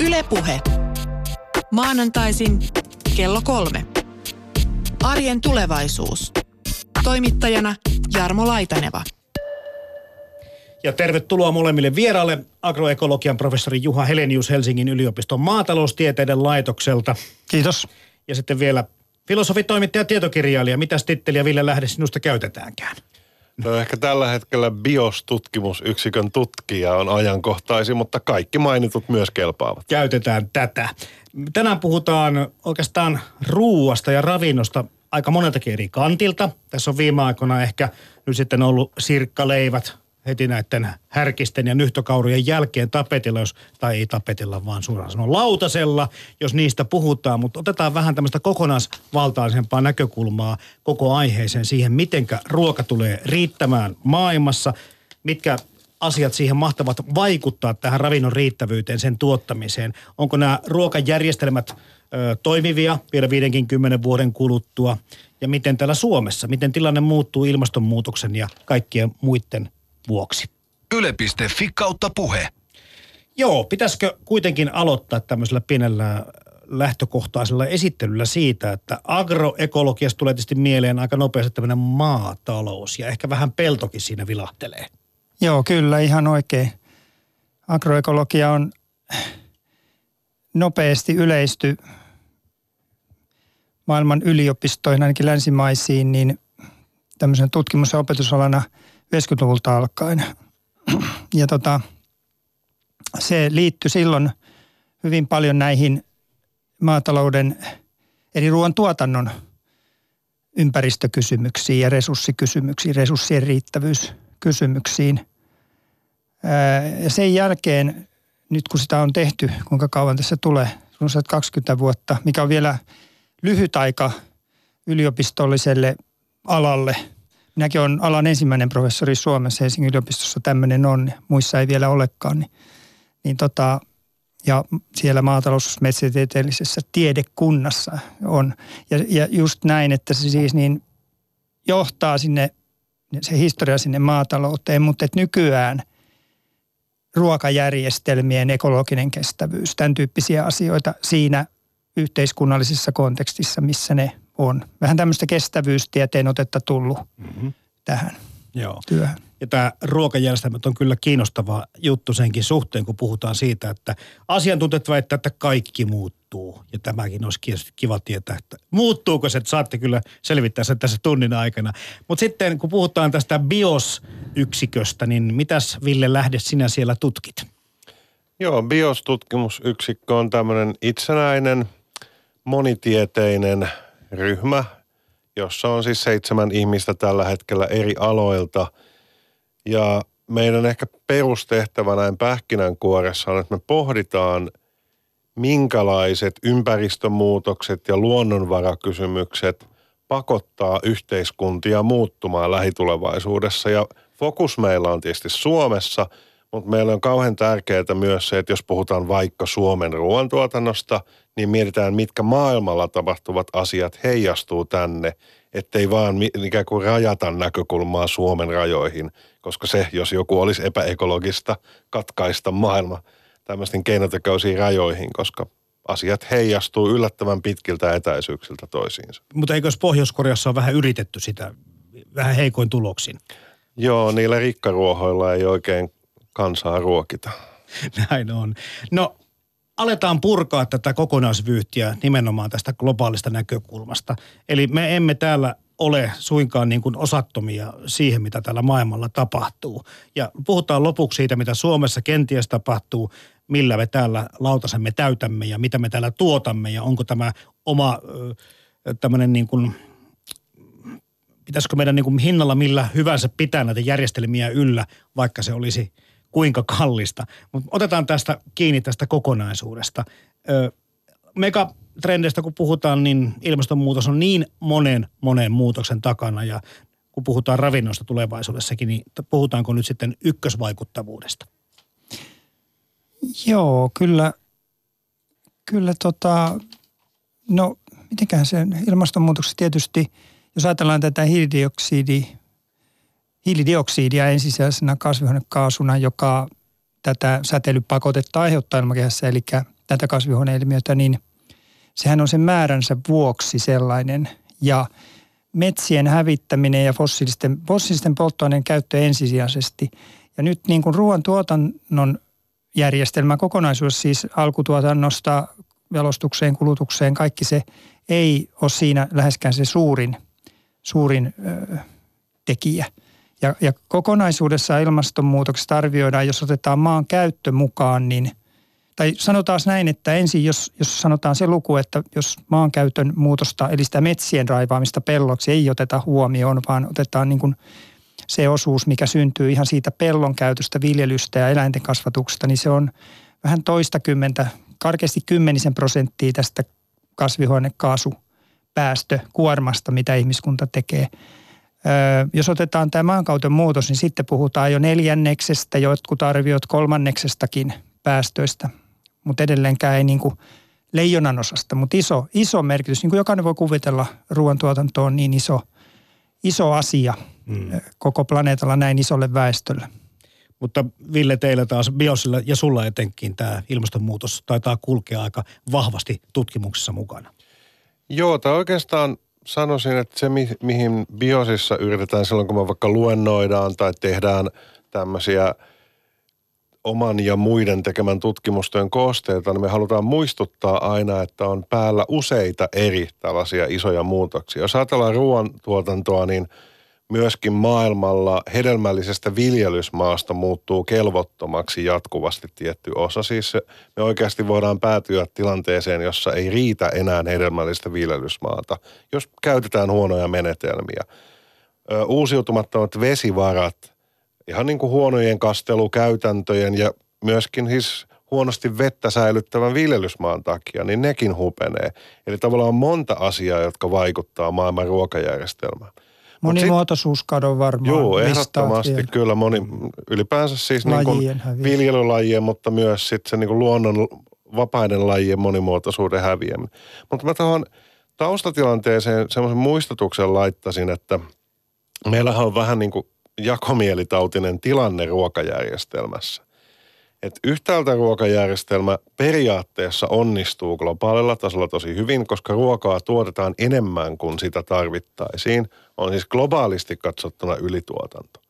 Ylepuhe. Maanantaisin kello kolme. Arjen tulevaisuus. Toimittajana Jarmo Laitaneva. Ja tervetuloa molemmille vieraille agroekologian professori Juha Helenius Helsingin yliopiston maataloustieteiden laitokselta. Kiitos. Ja sitten vielä filosofi, toimittaja, tietokirjailija. Mitä titteliä Ville Lähde sinusta käytetäänkään? No ehkä tällä hetkellä BIOS-tutkimusyksikön tutkija on ajankohtaisin, mutta kaikki mainitut myös kelpaavat. Käytetään tätä. Tänään puhutaan oikeastaan ruuasta ja ravinnosta aika moneltakin eri kantilta. Tässä on viime aikoina ehkä nyt sitten ollut sirkkaleivät, heti näiden härkisten ja nyhtökaurujen jälkeen tapetilla, jos, tai ei tapetilla, vaan suoraan sanoen lautasella, jos niistä puhutaan. Mutta otetaan vähän tämmöistä kokonaisvaltaisempaa näkökulmaa koko aiheeseen siihen, mitenkä ruoka tulee riittämään maailmassa, mitkä asiat siihen mahtavat vaikuttaa tähän ravinnon riittävyyteen, sen tuottamiseen. Onko nämä ruokajärjestelmät ö, toimivia vielä 50 vuoden kuluttua? Ja miten täällä Suomessa, miten tilanne muuttuu ilmastonmuutoksen ja kaikkien muiden vuoksi. Yle.fi kautta puhe. Joo, pitäisikö kuitenkin aloittaa tämmöisellä pienellä lähtökohtaisella esittelyllä siitä, että agroekologiasta tulee tietysti mieleen aika nopeasti tämmöinen maatalous ja ehkä vähän peltokin siinä vilahtelee. Joo, kyllä ihan oikein. Agroekologia on nopeasti yleisty maailman yliopistoihin, ainakin länsimaisiin, niin tämmöisen tutkimus- ja opetusalana – 90-luvulta alkaen. Ja tota, se liittyi silloin hyvin paljon näihin maatalouden eli ruoan tuotannon ympäristökysymyksiin ja resurssikysymyksiin, resurssien riittävyyskysymyksiin. Ja sen jälkeen, nyt kun sitä on tehty, kuinka kauan tässä tulee, runsaat 20 vuotta, mikä on vielä lyhyt aika yliopistolliselle alalle – minäkin olen alan ensimmäinen professori Suomessa, Helsingin yliopistossa tämmöinen on, muissa ei vielä olekaan. Niin, niin tota, ja siellä maatalousmetsätieteellisessä tiedekunnassa on. Ja, ja just näin, että se siis niin johtaa sinne, se historia sinne maatalouteen, mutta että nykyään ruokajärjestelmien ekologinen kestävyys, tämän tyyppisiä asioita siinä yhteiskunnallisessa kontekstissa, missä ne on. Vähän tämmöistä kestävyystieteen otetta tullut mm-hmm. tähän Joo. työhön. Ja tämä ruokajärjestelmät on kyllä kiinnostava juttu senkin suhteen, kun puhutaan siitä, että asiantuntijat väittävät, että kaikki muuttuu. Ja tämäkin olisi kiva tietää, että muuttuuko se, että saatte kyllä selvittää sen tässä tunnin aikana. Mutta sitten kun puhutaan tästä BIOS-yksiköstä, niin mitäs Ville Lähde sinä siellä tutkit? Joo, BIOS-tutkimusyksikkö on tämmöinen itsenäinen, monitieteinen ryhmä, jossa on siis seitsemän ihmistä tällä hetkellä eri aloilta. Ja meidän ehkä perustehtävä näin pähkinänkuoressa on, että me pohditaan, minkälaiset ympäristömuutokset ja luonnonvarakysymykset pakottaa yhteiskuntia muuttumaan lähitulevaisuudessa. Ja fokus meillä on tietysti Suomessa, mutta meillä on kauhean tärkeää myös se, että jos puhutaan vaikka Suomen ruoantuotannosta, niin mietitään, mitkä maailmalla tapahtuvat asiat heijastuu tänne, ettei vaan ikään kuin rajata näkökulmaa Suomen rajoihin, koska se, jos joku olisi epäekologista, katkaista maailma tämmöisten keinotekoisiin rajoihin, koska asiat heijastuu yllättävän pitkiltä etäisyyksiltä toisiinsa. Mutta eikö Pohjois-Koreassa ole vähän yritetty sitä vähän heikoin tuloksin? Joo, niillä rikkaruohoilla ei oikein kansaa ruokita. Näin on. No aletaan purkaa tätä kokonaisvyyhtiä nimenomaan tästä globaalista näkökulmasta. Eli me emme täällä ole suinkaan niin kuin osattomia siihen, mitä täällä maailmalla tapahtuu. Ja puhutaan lopuksi siitä, mitä Suomessa kenties tapahtuu, millä me täällä lautasemme täytämme ja mitä me täällä tuotamme ja onko tämä oma tämmöinen niin kuin, pitäisikö meidän niin kuin hinnalla millä hyvänsä pitää näitä järjestelmiä yllä, vaikka se olisi – kuinka kallista. Mutta otetaan tästä kiinni tästä kokonaisuudesta. Ö, megatrendeistä kun puhutaan, niin ilmastonmuutos on niin monen, monen muutoksen takana ja kun puhutaan ravinnosta tulevaisuudessakin, niin puhutaanko nyt sitten ykkösvaikuttavuudesta? Joo, kyllä, kyllä tota, no mitenkään se ilmastonmuutoksessa tietysti, jos ajatellaan tätä hiilidioksidi hiilidioksidia ensisijaisena kasvihuonekaasuna, joka tätä säteilypakotetta aiheuttaa ilmakehässä, eli tätä kasvihuoneilmiötä, niin sehän on sen määränsä vuoksi sellainen. Ja metsien hävittäminen ja fossiilisten, fossiilisten polttoaineen käyttö ensisijaisesti. Ja nyt niin kuin ruoantuotannon järjestelmä kokonaisuus siis alkutuotannosta jalostukseen, kulutukseen, kaikki se ei ole siinä läheskään se suurin, suurin ö, tekijä. Ja, ja kokonaisuudessa ilmastonmuutoksesta arvioidaan, jos otetaan maan käyttö mukaan, niin – tai sanotaan näin, että ensin jos, jos sanotaan se luku, että jos maankäytön muutosta, eli sitä metsien raivaamista pelloksi ei oteta huomioon, vaan otetaan niin kuin se osuus, mikä syntyy ihan siitä pellon käytöstä, viljelystä ja eläinten kasvatuksesta, niin se on vähän toista kymmentä, karkeasti kymmenisen prosenttia tästä kasvihuonekaasupäästökuormasta, mitä ihmiskunta tekee. Jos otetaan tämä maankäytön muutos, niin sitten puhutaan jo neljänneksestä, jotkut arviot kolmanneksestakin päästöistä, mutta edelleenkään ei niin kuin leijonan osasta, mutta iso, iso merkitys. Niin kuin jokainen voi kuvitella, ruoantuotanto on niin iso, iso asia mm. koko planeetalla näin isolle väestölle. Mutta Ville, teillä taas biosilla ja sulla etenkin tämä ilmastonmuutos taitaa kulkea aika vahvasti tutkimuksessa mukana. Joo, tai oikeastaan sanoisin, että se mihin biosissa yritetään silloin, kun me vaikka luennoidaan tai tehdään tämmöisiä oman ja muiden tekemän tutkimustyön koosteita, niin me halutaan muistuttaa aina, että on päällä useita eri tällaisia isoja muutoksia. Jos ajatellaan ruoantuotantoa, niin – myöskin maailmalla hedelmällisestä viljelysmaasta muuttuu kelvottomaksi jatkuvasti tietty osa. Siis me oikeasti voidaan päätyä tilanteeseen, jossa ei riitä enää hedelmällistä viljelysmaata, jos käytetään huonoja menetelmiä. Uusiutumattomat vesivarat, ihan niin kuin huonojen kastelukäytäntöjen ja myöskin siis huonosti vettä säilyttävän viljelysmaan takia, niin nekin hupenee. Eli tavallaan on monta asiaa, jotka vaikuttaa maailman ruokajärjestelmään. Monimuotoisuuskadon varmaan. Joo, ehdottomasti vielä. kyllä moni, ylipäänsä siis niin kuin viljelylajien, mutta myös sitten se niin kuin luonnon vapaiden lajien monimuotoisuuden häviäminen. Mutta mä tuohon taustatilanteeseen semmoisen muistutuksen laittasin, että meillähän on vähän niin kuin jakomielitautinen tilanne ruokajärjestelmässä. Et yhtäältä ruokajärjestelmä periaatteessa onnistuu globaalilla tasolla tosi hyvin, koska ruokaa tuotetaan enemmän kuin sitä tarvittaisiin. On siis globaalisti katsottuna ylituotanto.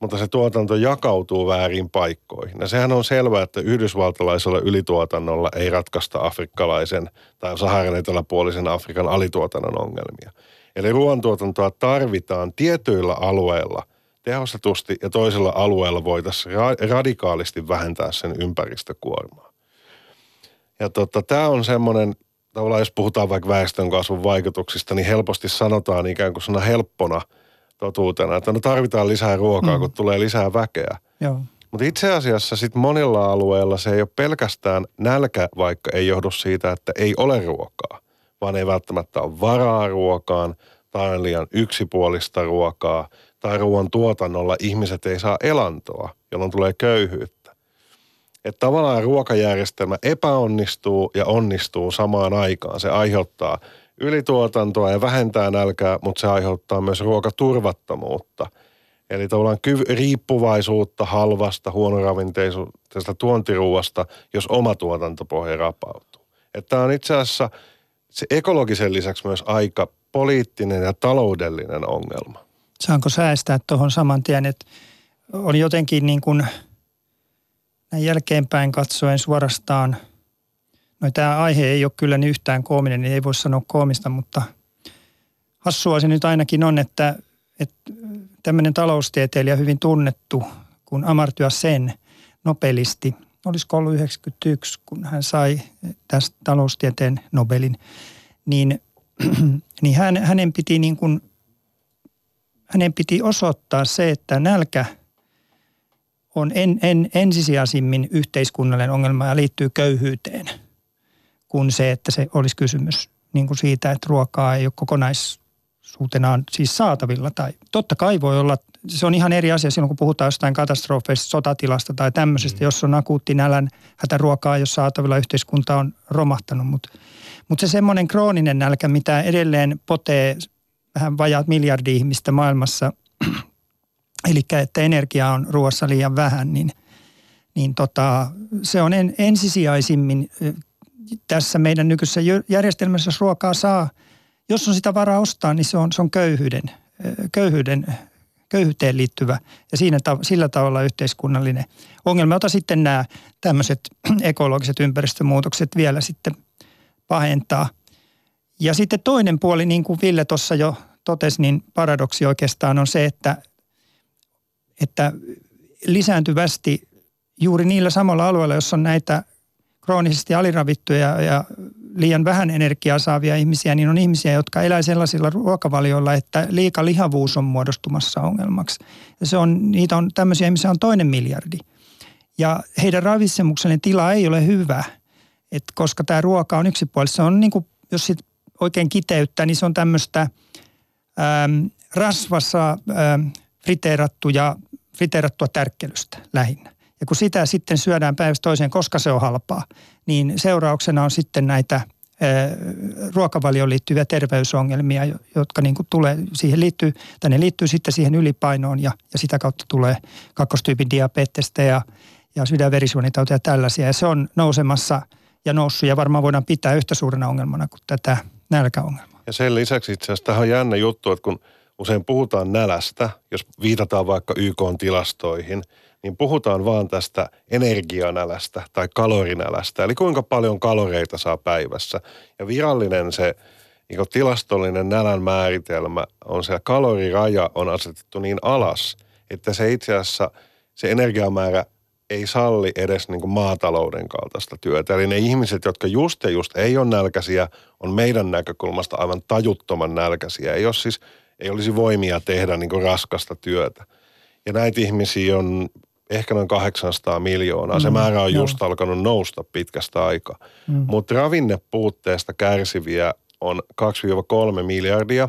Mutta se tuotanto jakautuu väärin paikkoihin. Ja sehän on selvää, että yhdysvaltalaisella ylituotannolla ei ratkaista afrikkalaisen tai Saharan eteläpuolisen Afrikan alituotannon ongelmia. Eli ruoantuotantoa tarvitaan tietyillä alueilla – tehostetusti ja toisella alueella voitaisiin ra- radikaalisti vähentää sen ympäristökuormaa. Ja tota, tämä on semmoinen, tavallaan jos puhutaan vaikka väestönkasvun vaikutuksista, niin helposti sanotaan ikään kuin sana helppona totuutena, että no tarvitaan lisää ruokaa, mm. kun tulee lisää väkeä. Mutta itse asiassa sitten monilla alueilla se ei ole pelkästään nälkä, vaikka ei johdu siitä, että ei ole ruokaa, vaan ei välttämättä ole varaa ruokaan tai on liian yksipuolista ruokaa – tai ruoan tuotannolla ihmiset ei saa elantoa, jolloin tulee köyhyyttä. Että tavallaan ruokajärjestelmä epäonnistuu ja onnistuu samaan aikaan. Se aiheuttaa ylituotantoa ja vähentää nälkää, mutta se aiheuttaa myös ruokaturvattomuutta. Eli tavallaan kyv- riippuvaisuutta halvasta, huonoravinteisesta tuontiruuasta, jos oma tuotantopohja rapautuu. Että on itse asiassa se ekologisen lisäksi myös aika poliittinen ja taloudellinen ongelma saanko säästää tuohon saman tien, että on jotenkin niin kuin näin jälkeenpäin katsoen suorastaan, no tämä aihe ei ole kyllä niin yhtään koominen, niin ei voi sanoa koomista, mutta hassua se nyt ainakin on, että, että tämmöinen taloustieteilijä hyvin tunnettu kuin Amartya Sen, nobelisti, olisiko ollut 91, kun hän sai tästä taloustieteen Nobelin, niin, niin hän, hänen piti niin kuin – hänen piti osoittaa se, että nälkä on en, en, ensisijaisimmin yhteiskunnallinen ongelma ja liittyy köyhyyteen, kuin se, että se olisi kysymys niin kuin siitä, että ruokaa ei ole kokonaisuutenaan siis saatavilla. Tai totta kai voi olla, se on ihan eri asia silloin, kun puhutaan jostain katastrofeista, sotatilasta tai tämmöisestä, mm. jos on akuutti nälän hätäruokaa, jos saatavilla yhteiskunta on romahtanut. Mutta mut se semmoinen krooninen nälkä, mitä edelleen potee vähän vajaat miljardi ihmistä maailmassa, eli että energiaa on ruoassa liian vähän, niin, niin tota, se on en, ensisijaisimmin tässä meidän nykyisessä järjestelmässä, jos ruokaa saa, jos on sitä varaa ostaa, niin se on, se on köyhyyden, köyhyyden, köyhyyteen liittyvä ja siinä, sillä tavalla yhteiskunnallinen ongelma, jota sitten nämä tämmöiset ekologiset ympäristömuutokset vielä sitten pahentaa. Ja sitten toinen puoli, niin kuin Ville tuossa jo totesi, niin paradoksi oikeastaan on se, että, että lisääntyvästi juuri niillä samalla alueilla, jossa on näitä kroonisesti aliravittuja ja liian vähän energiaa saavia ihmisiä, niin on ihmisiä, jotka elää sellaisilla ruokavalioilla, että liika lihavuus on muodostumassa ongelmaksi. Ja se on, niitä on, tämmöisiä ihmisiä on toinen miljardi. Ja heidän ravitsemuksellinen tila ei ole hyvä, Et koska tämä ruoka on yksipuolista. Se on niin kuin, jos sit oikein kiteyttää, niin se on tämmöistä ähm, rasvassa ähm, friteerattuja, friteerattua tärkkelystä lähinnä. Ja kun sitä sitten syödään päivästä toiseen, koska se on halpaa, niin seurauksena on sitten näitä ruokavalioon liittyviä terveysongelmia, jotka niin kuin tulee, siihen liittyy, tai ne liittyy sitten siihen ylipainoon ja, ja sitä kautta tulee kakkostyypin diabetesta ja, ja sydänverisuonitautia ja tällaisia. Ja se on nousemassa ja noussut ja varmaan voidaan pitää yhtä suurena ongelmana kuin tätä nälkäongelmaa. Ja sen lisäksi itse asiassa tähän on jännä juttu, että kun usein puhutaan nälästä, jos viitataan vaikka YK-tilastoihin – niin puhutaan vaan tästä energianälästä tai kalorinälästä, eli kuinka paljon kaloreita saa päivässä. Ja virallinen se niin tilastollinen nälän määritelmä on se, kaloriraja on asetettu niin alas, että se itse asiassa se energiamäärä ei salli edes niin kuin maatalouden kaltaista työtä. Eli ne ihmiset, jotka just ja just ei ole nälkäisiä, on meidän näkökulmasta aivan tajuttoman nälkäisiä. Ei, ole siis, ei olisi voimia tehdä niin kuin raskasta työtä. Ja näitä ihmisiä on ehkä noin 800 miljoonaa. Se mm, määrä on just joo. alkanut nousta pitkästä aikaa. Mm. Mutta ravinnepuutteesta kärsiviä on 2-3 miljardia.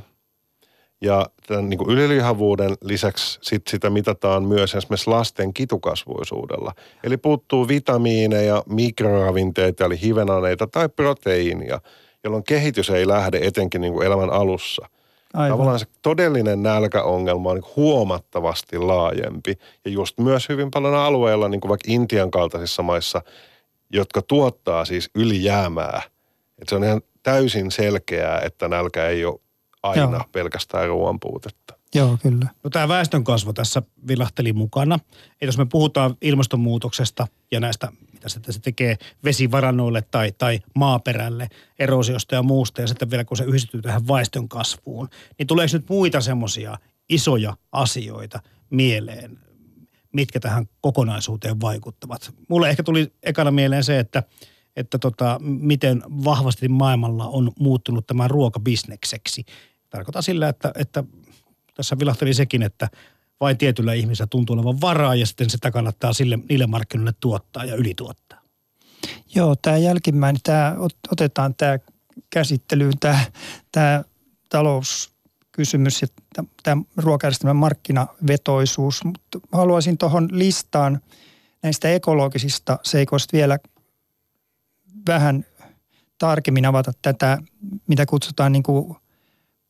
Ja tämän niin ylilihavuuden lisäksi sit sitä mitataan myös esimerkiksi lasten kitukasvuisuudella. Eli puuttuu vitamiineja, mikroravinteita eli hivenaneita tai proteiinia, jolloin kehitys ei lähde etenkin niin kuin elämän alussa. Aivan. Tavallaan se todellinen nälkäongelma on niin huomattavasti laajempi. Ja just myös hyvin paljon alueilla, niin kuin vaikka Intian kaltaisissa maissa, jotka tuottaa siis ylijäämää. Että se on ihan täysin selkeää, että nälkä ei ole aina Joo. pelkästään ruoan puutetta. Joo, kyllä. No tämä väestönkasvu tässä vilahteli mukana. Et jos me puhutaan ilmastonmuutoksesta ja näistä, mitä sitten se tekee vesivarannoille tai, tai maaperälle, erosiosta ja muusta, ja sitten vielä kun se yhdistyy tähän väestön kasvuun, niin tuleeko nyt muita semmoisia isoja asioita mieleen, mitkä tähän kokonaisuuteen vaikuttavat? Mulle ehkä tuli ekana mieleen se, että että tota, miten vahvasti maailmalla on muuttunut tämä ruokabisnekseksi. Tarkoitan sillä, että, että tässä vilahteli sekin, että vain tietyllä ihmisellä tuntuu olevan varaa ja sitten sitä kannattaa sille, niille markkinoille tuottaa ja ylituottaa. Joo, tämä jälkimmäinen, tämä, otetaan tämä käsittelyyn, tämä, tämä talouskysymys ja tämä ruokajärjestelmän markkinavetoisuus, mutta haluaisin tuohon listaan näistä ekologisista seikoista vielä vähän tarkemmin avata tätä, mitä kutsutaan niin kuin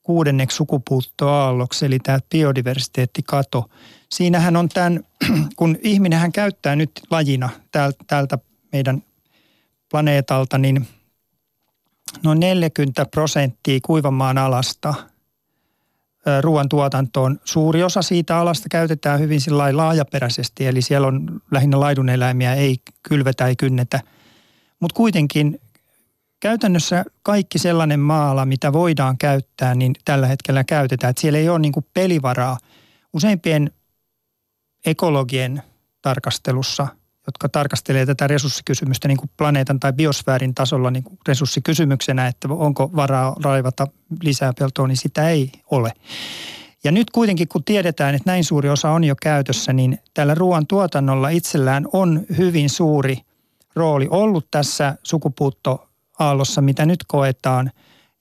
kuudenneksi sukupuuttoaalloksi, eli tämä biodiversiteettikato. Siinähän on tämän, kun ihminenhän käyttää nyt lajina täältä meidän planeetalta, niin noin 40 prosenttia kuivamaan alasta ruoantuotantoon. Suuri osa siitä alasta käytetään hyvin laajaperäisesti, eli siellä on lähinnä laiduneläimiä, ei kylvetä, ei kynnetä. Mutta kuitenkin käytännössä kaikki sellainen maala, mitä voidaan käyttää, niin tällä hetkellä käytetään. Että siellä ei ole niin kuin pelivaraa. Useimpien ekologien tarkastelussa, jotka tarkastelee tätä resurssikysymystä niin kuin planeetan tai biosfäärin tasolla niin kuin resurssikysymyksenä, että onko varaa raivata lisää peltoa, niin sitä ei ole. Ja nyt kuitenkin, kun tiedetään, että näin suuri osa on jo käytössä, niin tällä ruoan tuotannolla itsellään on hyvin suuri rooli ollut tässä sukupuutto aallossa, mitä nyt koetaan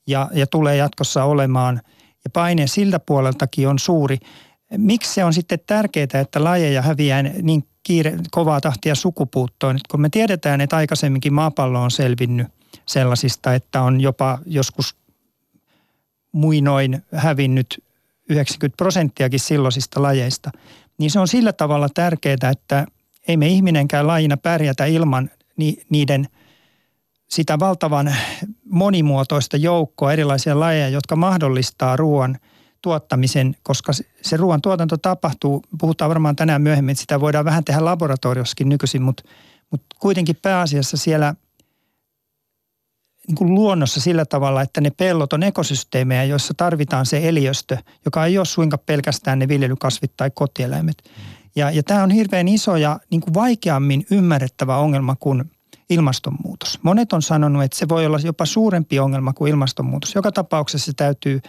ja, ja tulee jatkossa olemaan. Ja paine siltä puoleltakin on suuri. Miksi se on sitten tärkeää, että lajeja häviää niin kiire, kovaa tahtia sukupuuttoon? Kun me tiedetään, että aikaisemminkin maapallo on selvinnyt sellaisista, että on jopa joskus muinoin hävinnyt 90 prosenttiakin silloisista lajeista, niin se on sillä tavalla tärkeää, että ei me ihminenkään lajina pärjätä ilman niiden – sitä valtavan monimuotoista joukkoa erilaisia lajeja, jotka mahdollistaa ruoan tuottamisen, koska se ruoan tuotanto tapahtuu, puhutaan varmaan tänään myöhemmin, että sitä voidaan vähän tehdä laboratoriossakin nykyisin, mutta, mutta kuitenkin pääasiassa siellä niin kuin luonnossa sillä tavalla, että ne pellot on ekosysteemejä, joissa tarvitaan se eliöstö, joka ei ole suinkaan pelkästään ne viljelykasvit tai kotieläimet. Mm. Ja, ja tämä on hirveän iso ja niin kuin vaikeammin ymmärrettävä ongelma kuin ilmastonmuutos. Monet on sanonut, että se voi olla jopa suurempi ongelma kuin ilmastonmuutos. Joka tapauksessa se täytyy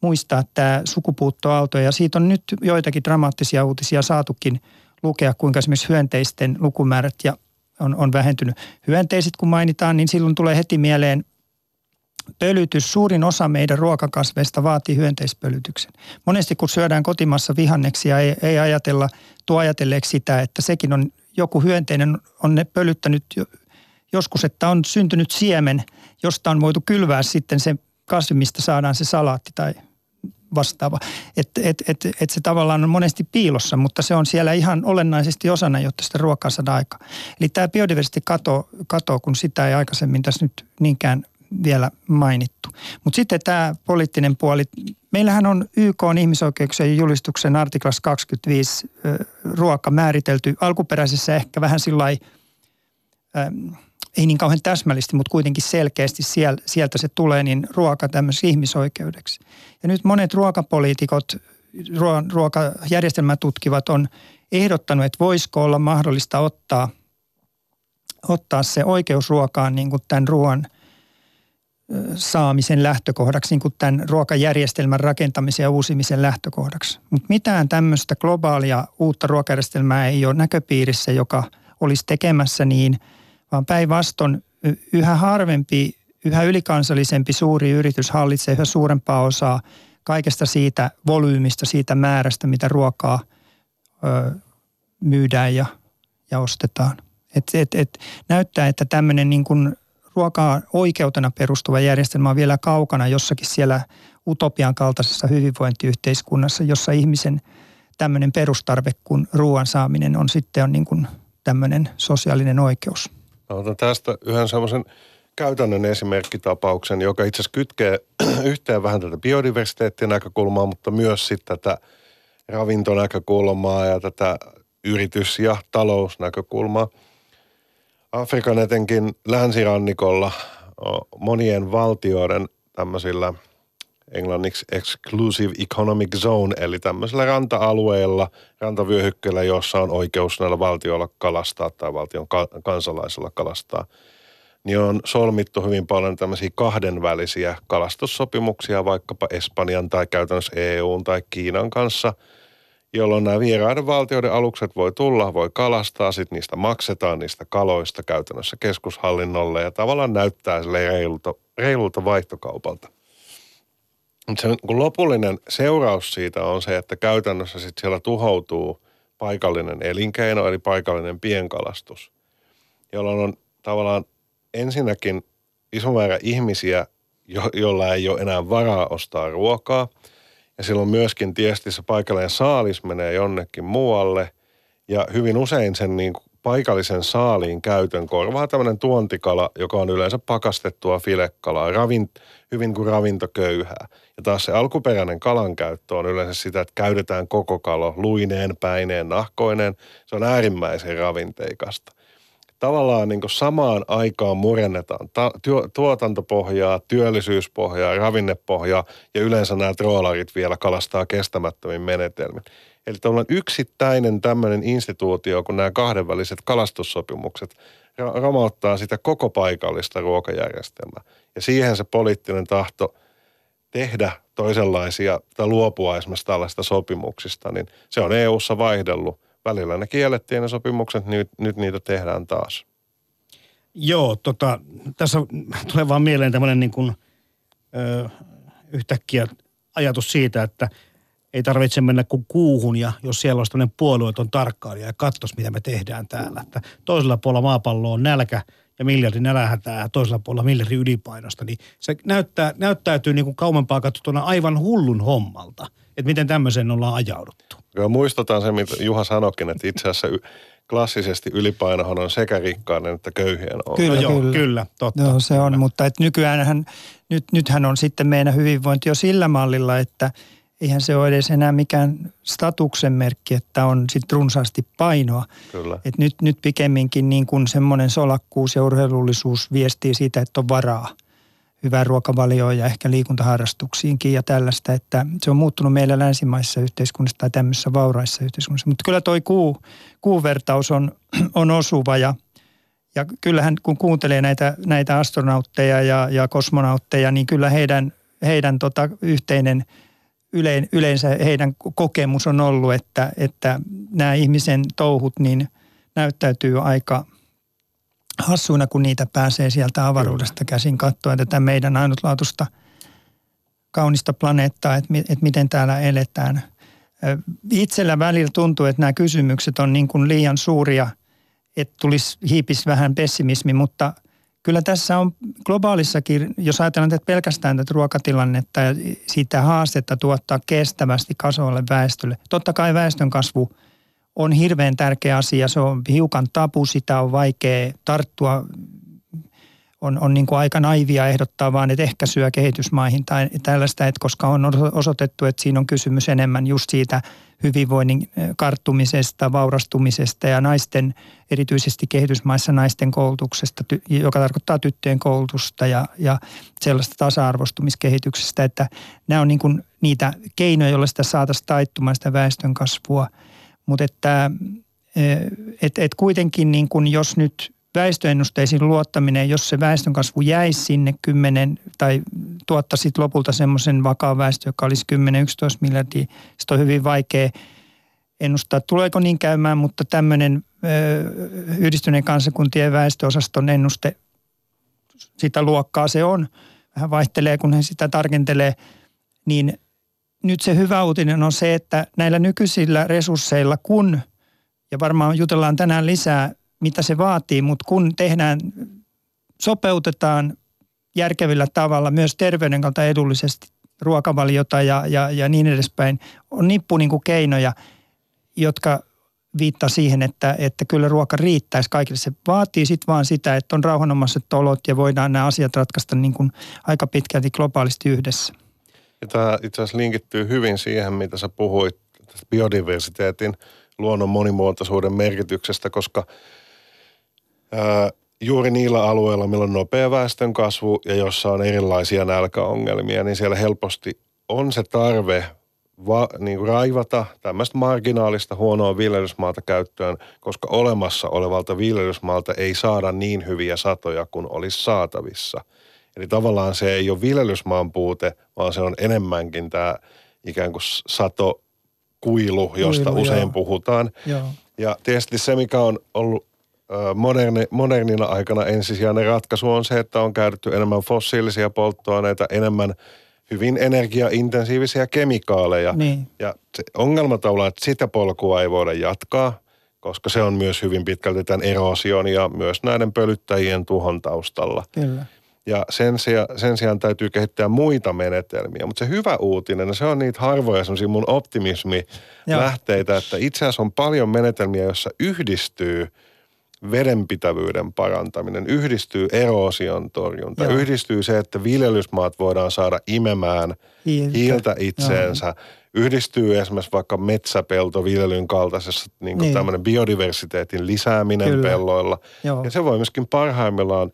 muistaa tämä sukupuuttoaalto ja siitä on nyt joitakin dramaattisia uutisia saatukin lukea, kuinka esimerkiksi hyönteisten lukumäärät ja on, on vähentynyt. Hyönteiset kun mainitaan, niin silloin tulee heti mieleen pölytys. Suurin osa meidän ruokakasveista vaatii hyönteispölytyksen. Monesti kun syödään kotimassa vihanneksia, ei, ei ajatella, tuo ajatelleeksi sitä, että sekin on joku hyönteinen on ne pölyttänyt joskus, että on syntynyt siemen, josta on voitu kylvää sitten se kasvi, mistä saadaan se salaatti tai vastaava. Että et, et, et se tavallaan on monesti piilossa, mutta se on siellä ihan olennaisesti osana, jotta sitä ruokaa saadaan aika. Eli tämä biodiversiteetti kato, kato, kun sitä ei aikaisemmin tässä nyt niinkään vielä mainittu. Mutta sitten tämä poliittinen puoli. Meillähän on YK on ihmisoikeuksien julistuksen artiklas 25 ruoka määritelty alkuperäisessä ehkä vähän sillä ei niin kauhean täsmällisesti, mutta kuitenkin selkeästi sieltä se tulee, niin ruoka tämmöiseksi ihmisoikeudeksi. Ja nyt monet ruokapoliitikot, ruokajärjestelmää tutkivat on ehdottanut, että voisiko olla mahdollista ottaa, ottaa se oikeus ruokaan niin kuin tämän ruoan saamisen lähtökohdaksi, niin kuin tämän ruokajärjestelmän rakentamisen ja uusimisen lähtökohdaksi. Mutta mitään tämmöistä globaalia uutta ruokajärjestelmää ei ole näköpiirissä, joka olisi tekemässä niin – vaan päinvastoin yhä harvempi, yhä ylikansallisempi suuri yritys hallitsee yhä suurempaa osaa kaikesta siitä volyymista, siitä määrästä, mitä ruokaa ö, myydään ja, ja ostetaan. Et, et, et, näyttää, että tämmöinen niin kuin ruokaa oikeutena perustuva järjestelmä on vielä kaukana jossakin siellä utopian kaltaisessa hyvinvointiyhteiskunnassa, jossa ihmisen tämmöinen perustarve kuin ruoan saaminen on sitten on niin kuin tämmöinen sosiaalinen oikeus. Mä otan tästä yhden semmoisen käytännön esimerkkitapauksen, joka itse asiassa kytkee yhteen vähän tätä biodiversiteettien näkökulmaa, mutta myös sitten tätä ravintonäkökulmaa ja tätä yritys- ja talousnäkökulmaa. Afrikan etenkin länsirannikolla monien valtioiden tämmöisillä – englanniksi exclusive economic zone, eli tämmöisellä ranta-alueella, rantavyöhykkeellä, jossa on oikeus näillä valtioilla kalastaa tai valtion ka- kansalaisilla kalastaa, niin on solmittu hyvin paljon tämmöisiä kahdenvälisiä kalastussopimuksia vaikkapa Espanjan tai käytännössä EUn tai Kiinan kanssa, jolloin nämä vieraiden valtioiden alukset voi tulla, voi kalastaa, sitten niistä maksetaan niistä kaloista käytännössä keskushallinnolle ja tavallaan näyttää sille reilulta, reilulta vaihtokaupalta. Mutta se kun lopullinen seuraus siitä on se, että käytännössä sit siellä tuhoutuu paikallinen elinkeino, eli paikallinen pienkalastus, jolloin on tavallaan ensinnäkin iso määrä ihmisiä, jo, joilla ei ole enää varaa ostaa ruokaa. Ja silloin myöskin tiestissä paikallinen saalis menee jonnekin muualle. Ja hyvin usein sen niin paikallisen saaliin käytön korvaa tämmöinen tuontikala, joka on yleensä pakastettua filekalaa, ravin, hyvin kuin ravintoköyhää. Ja taas se alkuperäinen kalan käyttö on yleensä sitä, että käytetään koko kalo luineen, päineen, nahkoineen. Se on äärimmäisen ravinteikasta. Tavallaan niin samaan aikaan murennetaan ta- tuotantopohjaa, työllisyyspohjaa, ravinnepohjaa ja yleensä nämä troolarit vielä kalastaa kestämättömin menetelmin. Eli tavallaan yksittäinen tämmöinen instituutio, kun nämä kahdenväliset kalastussopimukset romauttaa sitä koko paikallista ruokajärjestelmää. Ja siihen se poliittinen tahto tehdä toisenlaisia tai luopua esimerkiksi tällaista sopimuksista, niin se on EU-ssa vaihdellut. Välillä ne kiellettiin ne sopimukset, nyt, nyt niitä tehdään taas. Joo, tota, tässä tulee vaan mieleen tämmöinen niin kuin, ö, yhtäkkiä ajatus siitä, että – ei tarvitse mennä kuin kuuhun ja jos siellä olisi tämmöinen puolueeton tarkkailija ja katsoisi, mitä me tehdään täällä. Että toisella puolella maapalloa on nälkä ja miljardi nälähätää ja toisella puolella miljardi ylipainosta, niin se näyttää, näyttäytyy niin kuin kauempaa katsottuna aivan hullun hommalta, että miten tämmöiseen ollaan ajauduttu. Joo, muistetaan se, mitä Juha sanoikin, että itse asiassa klassisesti ylipainohan on sekä rikkaiden että köyhien ongelma. Kyllä, joo, kyllä. kyllä, totta. Joo, se on, mutta et nykyään nyt, nythän on sitten meidän hyvinvointi jo sillä mallilla, että eihän se ole edes enää mikään statuksen merkki, että on sitten runsaasti painoa. Kyllä. Et nyt, nyt pikemminkin niin kuin semmoinen solakkuus ja urheilullisuus viestii siitä, että on varaa hyvään ruokavalioon ja ehkä liikuntaharrastuksiinkin ja tällaista, että se on muuttunut meillä länsimaisessa yhteiskunnassa tai tämmöisessä vauraissa yhteiskunnassa. Mutta kyllä toi kuu, kuuvertaus on, on osuva ja, ja kyllähän kun kuuntelee näitä, näitä astronautteja ja, ja kosmonautteja, niin kyllä heidän, heidän tota yhteinen ylein, yleensä heidän kokemus on ollut, että, että nämä ihmisen touhut niin näyttäytyy aika – hassuina, kun niitä pääsee sieltä avaruudesta käsin katsoa tätä meidän ainutlaatuista kaunista planeettaa, että, että miten täällä eletään. Itsellä välillä tuntuu, että nämä kysymykset on niin kuin liian suuria, että tulisi hiipis vähän pessimismi, mutta kyllä tässä on globaalissakin, jos ajatellaan että pelkästään tätä ruokatilannetta ja siitä haastetta tuottaa kestävästi kasvavalle väestölle. Totta kai väestön kasvu – on hirveän tärkeä asia. Se on hiukan tapu, sitä on vaikea tarttua. On, on niin kuin aika naivia ehdottaa vaan, että ehkäisyä kehitysmaihin tai tällaista, että koska on osoitettu, että siinä on kysymys enemmän just siitä hyvinvoinnin karttumisesta, vaurastumisesta ja naisten, erityisesti kehitysmaissa naisten koulutuksesta, joka tarkoittaa tyttöjen koulutusta ja, ja sellaista tasa-arvostumiskehityksestä, että nämä on niin kuin niitä keinoja, joilla sitä saataisiin taittumaan sitä väestön kasvua – mutta että et, et kuitenkin niin kun jos nyt väestöennusteisiin luottaminen, jos se väestönkasvu jäisi sinne 10 tai tuottaisi lopulta semmoisen vakaan väestö, joka olisi 10-11 miljardia, sitten on hyvin vaikea ennustaa, tuleeko niin käymään, mutta tämmöinen yhdistyneen kansakuntien väestöosaston ennuste, sitä luokkaa se on, vähän vaihtelee, kun he sitä tarkentelee, niin nyt se hyvä uutinen on se, että näillä nykyisillä resursseilla, kun, ja varmaan jutellaan tänään lisää, mitä se vaatii, mutta kun tehdään, sopeutetaan järkevillä tavalla myös terveyden kautta edullisesti ruokavaliota ja, ja, ja niin edespäin, on nippu niin kuin keinoja, jotka viittaa siihen, että, että kyllä ruoka riittäisi kaikille. Se vaatii sitten vaan sitä, että on rauhanomaiset olot ja voidaan nämä asiat ratkaista niin kuin aika pitkälti globaalisti yhdessä. Ja tämä itse asiassa linkittyy hyvin siihen, mitä sä puhuit biodiversiteetin, luonnon monimuotoisuuden merkityksestä, koska juuri niillä alueilla, millä on nopea väestön kasvu ja jossa on erilaisia nälkäongelmia, niin siellä helposti on se tarve va, niin kuin raivata tämmöistä marginaalista huonoa viljelysmaata käyttöön, koska olemassa olevalta viljelysmaalta ei saada niin hyviä satoja kuin olisi saatavissa – Eli tavallaan se ei ole viljelysmaan puute, vaan se on enemmänkin tämä ikään kuin sato kuilu, josta kuilu, usein joo. puhutaan. Joo. Ja tietysti se, mikä on ollut moderni, modernina aikana ensisijainen ratkaisu on se, että on käytetty enemmän fossiilisia polttoaineita, enemmän hyvin energiaintensiivisiä kemikaaleja. Niin. Ja se ongelma tavallaan, että sitä polkua ei voida jatkaa, koska se on myös hyvin pitkälti tämän erosion ja myös näiden pölyttäjien tuhon taustalla. Kyllä. Ja sen sijaan, sen sijaan täytyy kehittää muita menetelmiä. Mutta se hyvä uutinen, se on niitä harvoja semmoisia mun optimismi lähteitä, että itse asiassa on paljon menetelmiä, joissa yhdistyy vedenpitävyyden parantaminen, yhdistyy eroosion torjunta, Joo. yhdistyy se, että viljelysmaat voidaan saada imemään hiiltä, hiiltä itseensä, Joo. yhdistyy esimerkiksi vaikka metsäpeltoviljelyn kaltaisessa niin niin. tämmöinen biodiversiteetin lisääminen Kyllä. pelloilla. Joo. Ja se voi myöskin parhaimmillaan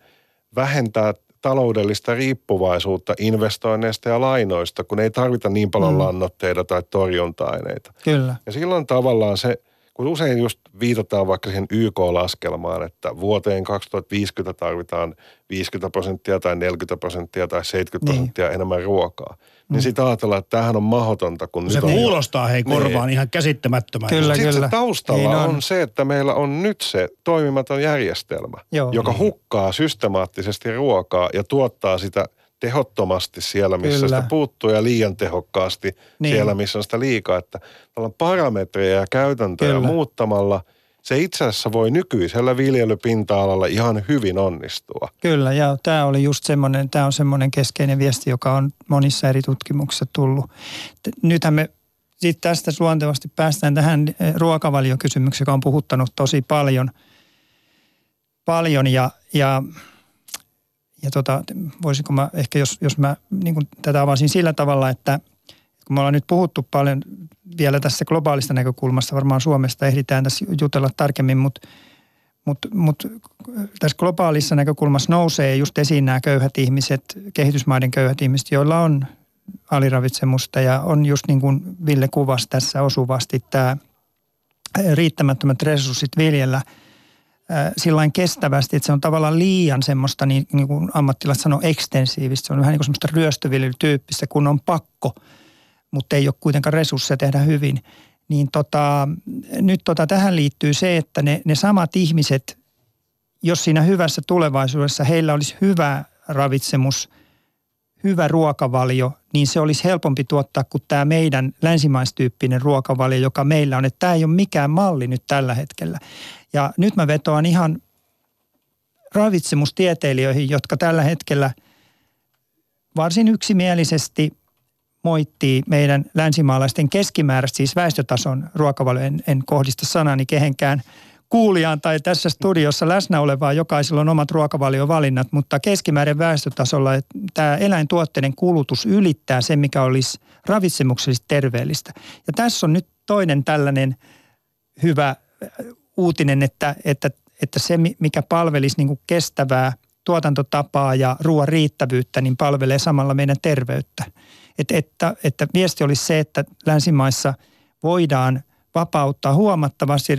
vähentää taloudellista riippuvaisuutta investoinneista ja lainoista, kun ei tarvita niin paljon mm. lannoitteita tai torjunta-aineita. Kyllä. Ja silloin tavallaan se, kun usein just viitataan vaikka siihen YK-laskelmaan, että vuoteen 2050 tarvitaan 50 prosenttia tai 40 prosenttia tai 70 niin. prosenttia enemmän ruokaa – niin mm. sitten ajatellaan, että tämähän on mahdotonta. Kun se nyt kuulostaa hei korvaan niin. ihan käsittämättömän. Kyllä, sitten kyllä. se taustalla niin on. on se, että meillä on nyt se toimimaton järjestelmä, Joo. joka niin. hukkaa systemaattisesti ruokaa ja tuottaa sitä tehottomasti siellä, missä Kyllä. sitä puuttuu ja liian tehokkaasti niin. siellä, missä on sitä liikaa. Että parametreja ja käytäntöjä Kyllä. muuttamalla – se itse asiassa voi nykyisellä viljelypinta-alalla ihan hyvin onnistua. Kyllä, ja tämä oli just semmoinen, tämä on semmoinen keskeinen viesti, joka on monissa eri tutkimuksissa tullut. Nythän me sitten tästä luontevasti päästään tähän eh, ruokavaliokysymykseen, joka on puhuttanut tosi paljon. Paljon ja, ja, ja tota, voisinko mä ehkä, jos, jos mä niin tätä avasin sillä tavalla, että kun me ollaan nyt puhuttu paljon vielä tässä globaalista näkökulmasta, varmaan Suomesta ehditään tässä jutella tarkemmin, mutta mutta mut, tässä globaalissa näkökulmassa nousee just esiin nämä köyhät ihmiset, kehitysmaiden köyhät ihmiset, joilla on aliravitsemusta ja on just niin kuin Ville kuvasi tässä osuvasti tämä riittämättömät resurssit viljellä sillain kestävästi, että se on tavallaan liian semmoista, niin, niin kuin ammattilaiset sanoo, ekstensiivistä. Se on vähän niin kuin semmoista ryöstöviljelytyyppistä, kun on pakko, mutta ei ole kuitenkaan resursseja tehdä hyvin. Niin tota, nyt tota, tähän liittyy se, että ne, ne samat ihmiset, jos siinä hyvässä tulevaisuudessa heillä olisi hyvä ravitsemus – hyvä ruokavalio, niin se olisi helpompi tuottaa kuin tämä meidän länsimaistyyppinen ruokavalio, joka meillä on. Että tämä ei ole mikään malli nyt tällä hetkellä. Ja nyt mä vetoan ihan ravitsemustieteilijöihin, jotka tällä hetkellä varsin yksimielisesti moittii meidän länsimaalaisten keskimääräistä, siis väestötason ruokavalio, en, en kohdista sanani kehenkään – kuulijaan tai tässä studiossa läsnä olevaa, jokaisella on omat ruokavaliovalinnat, mutta keskimäärin väestötasolla tämä eläintuotteiden kulutus ylittää sen, mikä olisi ravitsemuksellisesti terveellistä. Ja tässä on nyt toinen tällainen hyvä äh, uutinen, että, että, että se, mikä palvelisi niin kestävää tuotantotapaa ja ruoan riittävyyttä, niin palvelee samalla meidän terveyttä. Et, että, että viesti olisi se, että länsimaissa voidaan – vapauttaa huomattavasti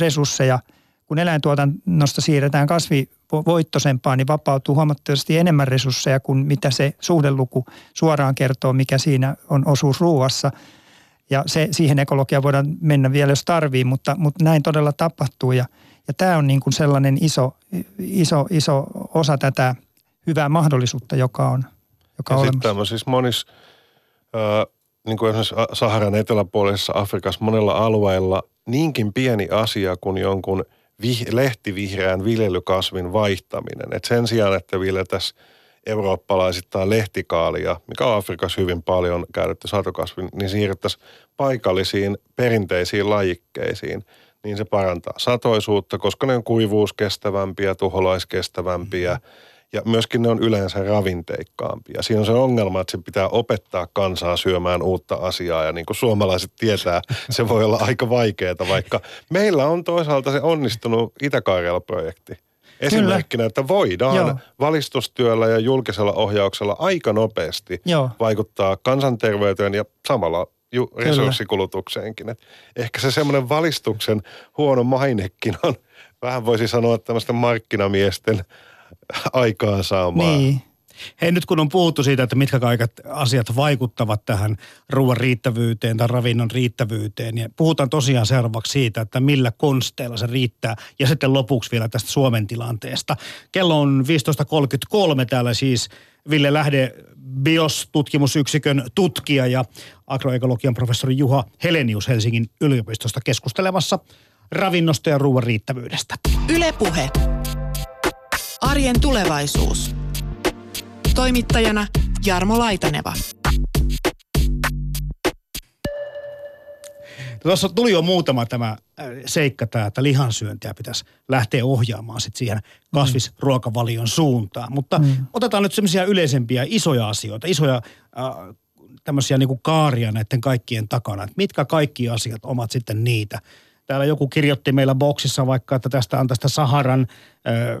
resursseja. Kun eläintuotannosta siirretään kasvivoittoisempaan, niin vapautuu huomattavasti enemmän resursseja kuin mitä se suhdeluku suoraan kertoo, mikä siinä on osuus ruuassa. Ja se, siihen ekologiaan voidaan mennä vielä, jos tarvii, mutta, mutta näin todella tapahtuu. Ja, ja tämä on niin kuin sellainen iso, iso, iso osa tätä hyvää mahdollisuutta, joka on, joka ja on olemassa. Sitten siis monis, äh, niin kuin esimerkiksi Saharan eteläpuolisessa Afrikassa monella alueella niinkin pieni asia kuin jonkun vih- lehtivihreän viljelykasvin vaihtaminen. Et sen sijaan, että viljeltäisiin eurooppalaisittain lehtikaalia, mikä on Afrikassa hyvin paljon käytetty satokasvi, niin siirryttäisiin paikallisiin perinteisiin lajikkeisiin. Niin se parantaa satoisuutta, koska ne on kuivuuskestävämpiä, tuholaiskestävämpiä. Mm ja myöskin ne on yleensä ravinteikkaampia. Siinä on se ongelma, että se pitää opettaa kansaa syömään uutta asiaa ja niin kuin suomalaiset tietää, se voi olla aika vaikeaa, vaikka meillä on toisaalta se onnistunut itä projekti Esimerkkinä, että voidaan Joo. valistustyöllä ja julkisella ohjauksella aika nopeasti Joo. vaikuttaa kansanterveyteen ja samalla ju- resurssikulutukseenkin. Et ehkä se semmoinen valistuksen huono mainekin on, vähän voisi sanoa tämmöistä markkinamiesten aikaansaamaan. Niin. Hei nyt kun on puhuttu siitä, että mitkä kaiket asiat vaikuttavat tähän ruoan riittävyyteen tai ravinnon riittävyyteen, niin puhutaan tosiaan seuraavaksi siitä, että millä konsteilla se riittää. Ja sitten lopuksi vielä tästä Suomen tilanteesta. Kello on 15.33 täällä siis Ville Lähde, BIOS-tutkimusyksikön tutkija ja agroekologian professori Juha Helenius Helsingin yliopistosta keskustelemassa ravinnosta ja ruoan riittävyydestä. Ylepuhe. Arjen tulevaisuus. Toimittajana Jarmo Laitaneva. Tuossa tuli jo muutama tämä äh, seikka tämä, että lihansyöntiä pitäisi lähteä ohjaamaan sit siihen kasvisruokavalion suuntaan. Mutta mm. otetaan nyt semmoisia yleisempiä isoja asioita, isoja äh, tämmöisiä niin kuin kaaria näiden kaikkien takana. Että mitkä kaikki asiat omat sitten niitä, Täällä joku kirjoitti meillä boksissa vaikka, että tästä on tästä Saharan ö,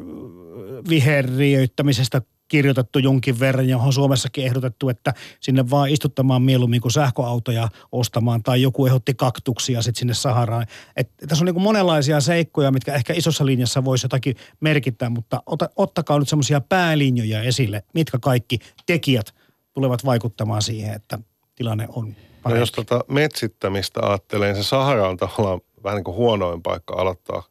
viherriöittämisestä kirjoitettu jonkin verran, johon Suomessakin ehdotettu, että sinne vaan istuttamaan mieluummin kuin sähköautoja ostamaan, tai joku ehdotti kaktuksia sitten sinne Saharaan. Et, tässä on niin kuin monenlaisia seikkoja, mitkä ehkä isossa linjassa voisi jotakin merkittää, mutta ota, ottakaa nyt semmoisia päälinjoja esille, mitkä kaikki tekijät tulevat vaikuttamaan siihen, että tilanne on No jos tota metsittämistä ajattelee, niin se Sahara on tavallaan vähän niin kuin huonoin paikka aloittaa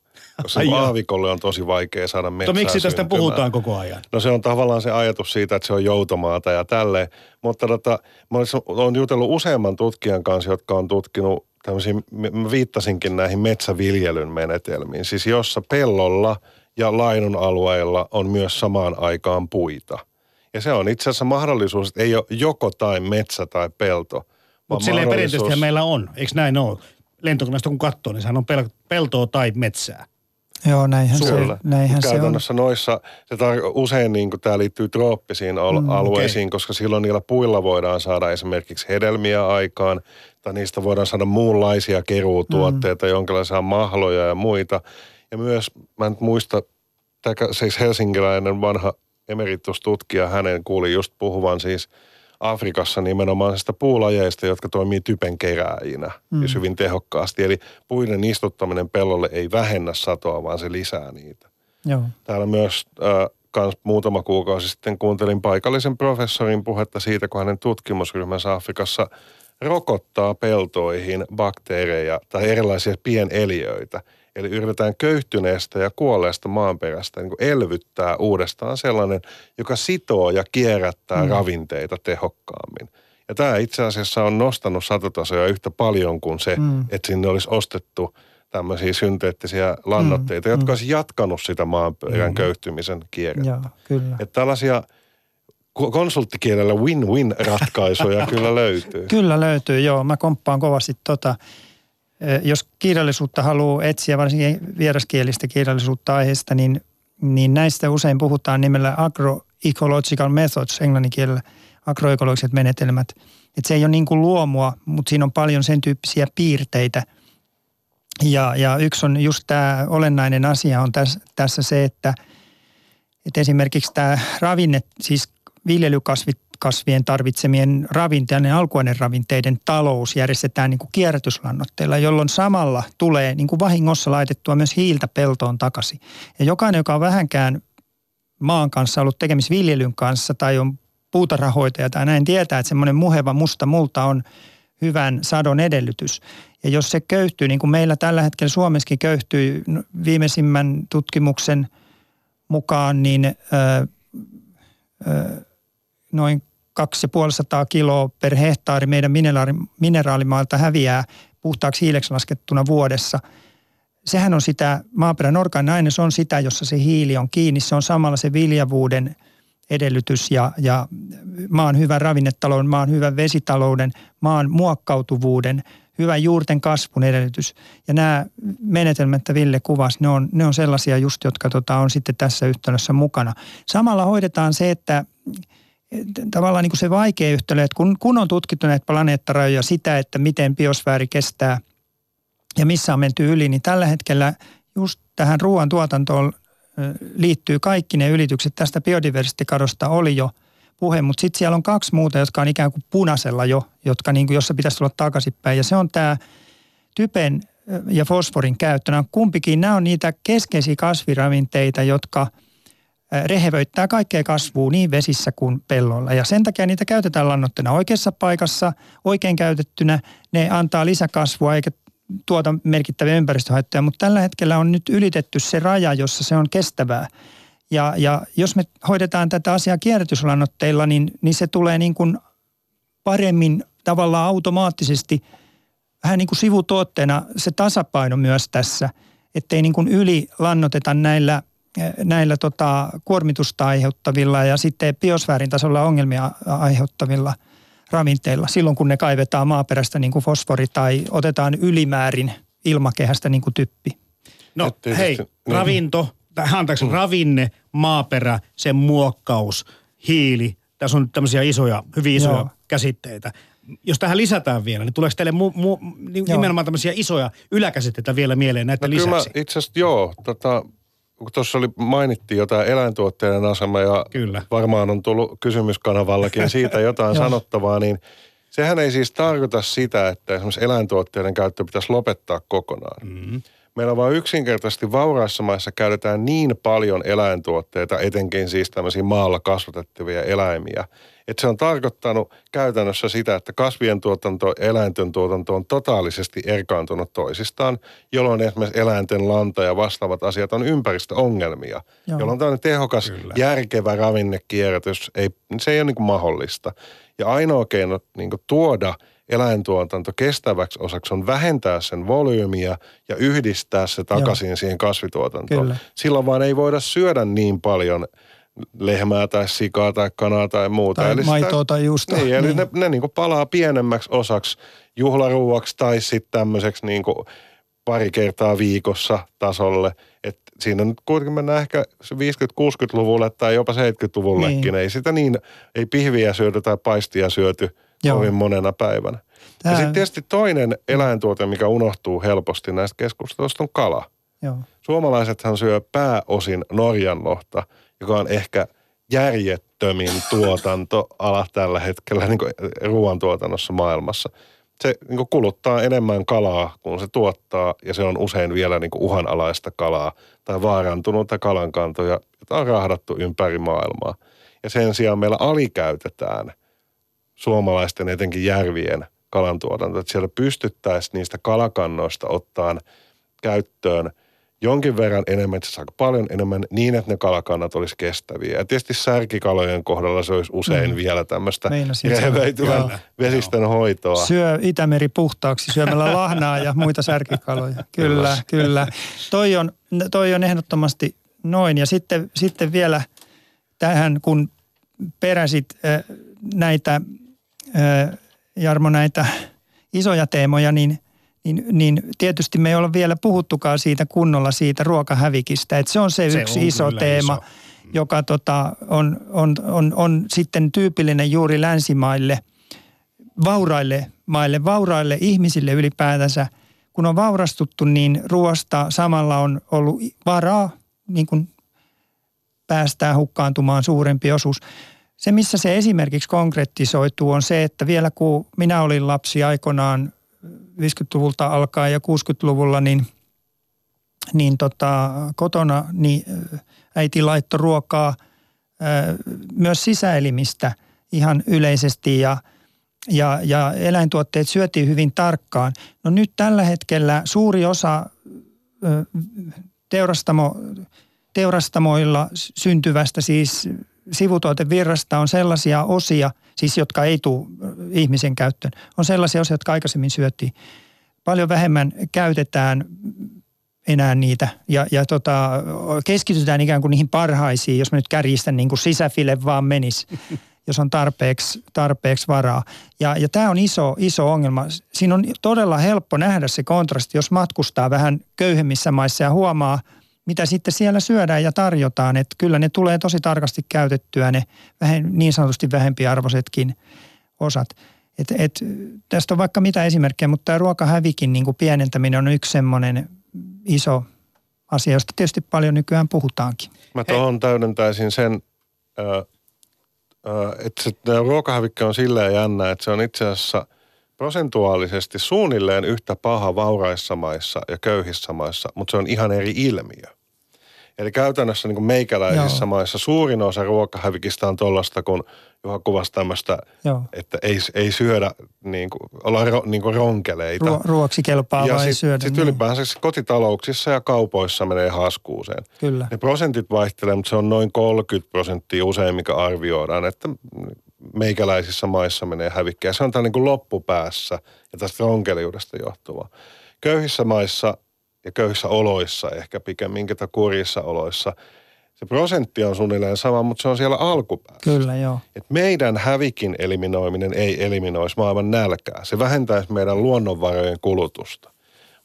koska Ai aavikolle on tosi vaikea saada metsää no miksi tästä syntymään. puhutaan koko ajan? No se on tavallaan se ajatus siitä, että se on joutomaata ja tälleen. Mutta tota, mä olen jutellut useamman tutkijan kanssa, jotka on tutkinut tämmöisiä, mä viittasinkin näihin metsäviljelyn menetelmiin. Siis jossa pellolla ja lainun alueilla on myös samaan aikaan puita. Ja se on itse asiassa mahdollisuus, että ei ole joko tai metsä tai pelto, Mutta silleen perinteisesti meillä on, eikö näin ole? Lentokoneesta kun katsoo, niin sehän on pel- peltoa tai metsää. Joo, näinhän Kyllä. se, näinhän se on. Käytännössä noissa, se tar- usein niin tämä liittyy trooppisiin al- Mm, alueisiin, koska silloin niillä puilla voidaan saada esimerkiksi hedelmiä aikaan, tai niistä voidaan saada muunlaisia keruutuotteita, mm. jonkinlaisia mahloja ja muita. Ja myös, mä en nyt muista, tämä siis helsinkiläinen vanha emeritustutkija, hänen kuuli just puhuvan siis Afrikassa nimenomaisista puulajeista, jotka toimii typen kerääjinä mm. siis hyvin tehokkaasti. Eli puiden istuttaminen pellolle ei vähennä satoa, vaan se lisää niitä. Joo. Täällä myös äh, kans muutama kuukausi sitten kuuntelin paikallisen professorin puhetta siitä, kun hänen tutkimusryhmänsä Afrikassa rokottaa peltoihin bakteereja tai erilaisia pieneliöitä. Eli yritetään köyhtyneestä ja kuolleesta maanperästä niin elvyttää uudestaan sellainen, joka sitoo ja kierrättää mm. ravinteita tehokkaammin. Ja tämä itse asiassa on nostanut satotasoja yhtä paljon kuin se, mm. että sinne olisi ostettu tämmöisiä synteettisiä lannoitteita, mm. jotka olisi jatkanut sitä maanperän mm. köyhtymisen kierrettä. Joo, kyllä. Että tällaisia ko- konsulttikielellä win-win ratkaisuja kyllä löytyy. Kyllä löytyy, joo. Mä komppaan kovasti tota. Jos kirjallisuutta haluaa etsiä, varsinkin vieraskielistä kirjallisuutta aiheesta, niin, niin näistä usein puhutaan nimellä agroecological methods englannin kielellä, agroekologiset menetelmät. Et se ei ole niin kuin luomua, mutta siinä on paljon sen tyyppisiä piirteitä. Ja, ja yksi on just tämä olennainen asia on tässä, tässä se, että, että esimerkiksi tämä ravinne, siis viljelykasvit, kasvien tarvitsemien ravinteiden, alkuaineravinteiden talous järjestetään niin kuin kierrätyslannoitteilla, jolloin samalla tulee niin kuin vahingossa laitettua myös hiiltä peltoon takaisin. Ja jokainen, joka on vähänkään maan kanssa ollut tekemis viljelyn kanssa tai on puutarhahoitaja tai näin, tietää, että semmoinen muheva musta multa on hyvän sadon edellytys. Ja jos se köyhtyy, niin kuin meillä tällä hetkellä Suomessakin köyhtyy no, viimeisimmän tutkimuksen mukaan, niin ö, ö, noin 2500 kiloa per hehtaari meidän mineraali, mineraalimaalta häviää puhtaaksi hiileksi laskettuna vuodessa. Sehän on sitä, maaperän orgaaninen aines on sitä, jossa se hiili on kiinni. Se on samalla se viljavuuden edellytys ja, ja maan hyvän ravinnetalouden, maan hyvän vesitalouden, maan muokkautuvuuden, hyvän juurten kasvun edellytys. Ja nämä menetelmät, että Ville kuvasi, ne on, ne on sellaisia just, jotka tota, on sitten tässä yhtälössä mukana. Samalla hoidetaan se, että tavallaan niin kuin se vaikea yhtälö, että kun, kun on tutkittu näitä planeettarajoja sitä, että miten biosfääri kestää ja missä on menty yli, niin tällä hetkellä just tähän ruoantuotantoon liittyy kaikki ne ylitykset. Tästä biodiversiteetikadosta oli jo puhe, mutta sitten siellä on kaksi muuta, jotka on ikään kuin punaisella jo, jotka niin kuin, jossa pitäisi tulla takaisinpäin. Ja se on tämä typen ja fosforin käyttö. Nämä kumpikin, nämä on niitä keskeisiä kasviravinteita, jotka – rehevöittää kaikkea kasvua niin vesissä kuin pellolla. Ja sen takia niitä käytetään lannoitteena oikeassa paikassa, oikein käytettynä. Ne antaa lisäkasvua eikä tuota merkittäviä ympäristöhaittoja, mutta tällä hetkellä on nyt ylitetty se raja, jossa se on kestävää. Ja, ja jos me hoidetaan tätä asiaa kierrätyslannoitteilla, niin, niin se tulee niin kuin paremmin tavallaan automaattisesti vähän niin kuin sivutuotteena se tasapaino myös tässä, ettei niin kuin yli lannoteta näillä näillä tota, kuormitusta aiheuttavilla ja sitten biosfäärin tasolla ongelmia aiheuttavilla ravinteilla silloin, kun ne kaivetaan maaperästä niin kuin fosfori tai otetaan ylimäärin ilmakehästä niin kuin typpi. No hei, niin. ravinto, tai anteeksi, ravinne, maaperä, sen muokkaus, hiili. Tässä on nyt tämmöisiä isoja, hyvin isoja Joo. käsitteitä. Jos tähän lisätään vielä, niin tuleeko teille mu, mu, ni- Joo. nimenomaan tämmöisiä isoja yläkäsitteitä vielä mieleen näitä No kyllä lisäksi? itse asiassa joo, tota, kun tuossa oli, mainittiin jotain eläintuotteiden asema ja Kyllä. varmaan on tullut kysymyskanavallakin siitä jotain sanottavaa, niin sehän ei siis tarkoita sitä, että esimerkiksi eläintuotteiden käyttö pitäisi lopettaa kokonaan. Mm-hmm. Meillä vaan yksinkertaisesti vauraissa maissa käytetään niin paljon eläintuotteita, etenkin siis tämmöisiä maalla kasvatettavia eläimiä, että se on tarkoittanut käytännössä sitä, että kasvien tuotanto ja eläinten tuotanto on totaalisesti erkaantunut toisistaan, jolloin esimerkiksi eläinten lanta ja vastaavat asiat on ympäristöongelmia, Joo. jolloin tämmöinen tehokas, Kyllä. järkevä ravinnekierrätys ei, se ei ole niin kuin mahdollista. Ja ainoa keino niin kuin tuoda eläintuotanto kestäväksi osaksi on vähentää sen volyymiä ja yhdistää se takaisin siihen kasvituotantoon. Kyllä. Silloin vaan ei voida syödä niin paljon lehmää tai sikaa tai kanaa tai muuta. Tai eli maitoa tai juustoa. Niin, eli Niin. ne, ne niin palaa pienemmäksi osaksi juhlaruuaksi tai sitten tämmöiseksi niin pari kertaa viikossa tasolle. Et siinä nyt kuitenkin mennään ehkä se 50-60-luvulle tai jopa 70-luvullekin. Niin. Ei sitä niin, ei pihviä syöty tai paistia syöty Joo. kovin monena päivänä. Tää- Ja sitten tietysti toinen eläintuote, mikä unohtuu helposti näistä keskusteluista, on kala. Joo. Suomalaisethan syö pääosin Norjan lohta, joka on ehkä järjettömin tuotantoala tällä hetkellä niin ruoantuotannossa maailmassa. Se niin kuluttaa enemmän kalaa kuin se tuottaa ja se on usein vielä niin uhanalaista kalaa tai vaarantunutta kalankantoja, jota on rahdattu ympäri maailmaa. Ja sen sijaan meillä alikäytetään suomalaisten etenkin järvien kalantuotanto, että siellä pystyttäisiin niistä kalakannoista ottaan käyttöön jonkin verran enemmän, itse aika paljon enemmän, niin että ne kalakannat olisi kestäviä. Ja tietysti särkikalojen kohdalla se olisi usein Mm. vielä tämmöistä sanoa. rehevöityvän Joo. vesistön hoitoa. Syö Itämeri puhtaaksi syömällä lahnaa ja muita särkikaloja. Kyllä, kyllä. Toi on, toi on ehdottomasti noin. Ja sitten, sitten vielä tähän, kun peräsit äh, näitä, Jarmo, näitä isoja teemoja, niin, niin, niin tietysti me ei olla vielä puhuttukaan siitä kunnolla siitä ruokahävikistä. Että se on se, Se yksi on iso teema, iso. joka tota, on, on, on, on sitten tyypillinen juuri länsimaille – vauraille maille, vauraille ihmisille ylipäätänsä. Kun on vaurastuttu, niin ruoasta samalla on ollut varaa niin kuin päästää hukkaantumaan suurempi osuus. Se, missä se esimerkiksi konkretisoituu, on se, että vielä kun minä olin lapsi aikoinaan 50-luvulta alkaen ja 60-luvulla, niin, niin tota, kotona niin äiti laittoi ruokaa ö, myös sisäelimistä ihan yleisesti ja – ja, ja eläintuotteet syötiin hyvin tarkkaan. No nyt tällä hetkellä suuri osa teurastamo, teurastamoilla syntyvästä siis sivutuotevirrasta on sellaisia osia, siis jotka ei tule ihmisen käyttöön, on sellaisia osia, jotka aikaisemmin syötiin. Paljon vähemmän käytetään enää niitä ja, ja tota, keskitytään ikään kuin niihin parhaisiin, jos mä nyt kärjistän niin kuin sisäfile vaan menisi jos on tarpeeksi, tarpeeksi varaa. Ja, ja tämä on iso, iso ongelma. Siinä on todella helppo nähdä se kontrasti, jos matkustaa vähän köyhemmissä maissa ja huomaa, mitä sitten siellä syödään ja tarjotaan. Että kyllä ne tulee tosi tarkasti käytettyä, ne vähän, niin sanotusti vähempiarvoisetkin osat. Et, et, tästä on vaikka mitä esimerkkejä, mutta tämä ruokahävikin niin kuin pienentäminen on yksi semmoinen iso asia, josta tietysti paljon nykyään puhutaankin. Mä tuohon täydentäisin sen, että se ruokahävikki on silleen jännä, että se on itse asiassa prosentuaalisesti suunnilleen yhtä paha vauraissa maissa ja köyhissä maissa, mutta se on ihan eri ilmiö. Eli käytännössä niin meikäläisissä Joo. maissa suurin osa ruokahävikistä on tuollaista, kun Juha kuvasi tämmöistä, Joo. että ei, ei syödä niin kuin, olla ro, niin kuin ronkeleita. Ruo, ruoksi kelpaa ja vai sitten syödä. sit niin. ylipäänsä se kotitalouksissa ja kaupoissa menee haskuuseen. Kyllä. Ne prosentit vaihtelee, mutta se on noin 30 prosenttia usein, mikä arvioidaan, että meikäläisissä maissa menee hävikkiä. Se on tämä niin kuin loppupäässä ja tästä ronkeliudesta johtuva. Köyhissä maissa ja köyhissä oloissa ehkä pikemminkin tai kurjissa oloissa se prosentti on suunnilleen sama, mutta se on siellä alkupäässä. Kyllä, joo. Et meidän hävikin eliminoiminen ei eliminoisi maailman nälkää. Se vähentäisi meidän luonnonvarojen kulutusta.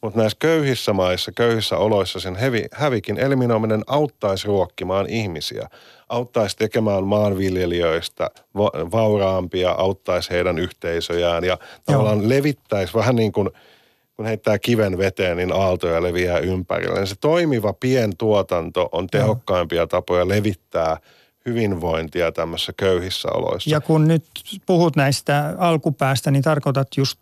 Mutta näissä köyhissä maissa, köyhissä oloissa sen hevi, hävikin eliminoiminen auttaisi ruokkimaan ihmisiä. Auttaisi tekemään maanviljelijöistä va- vauraampia, auttaisi heidän yhteisöjään ja tavallaan levittäisi vähän niin kuin kun heittää kiven veteen, niin aaltoja leviää ympärille. Se toimiva pientuotanto on tehokkaimpia tapoja levittää hyvinvointia tämmöisissä köyhissä oloissa. Ja kun nyt puhut näistä alkupäästä, niin tarkoitat just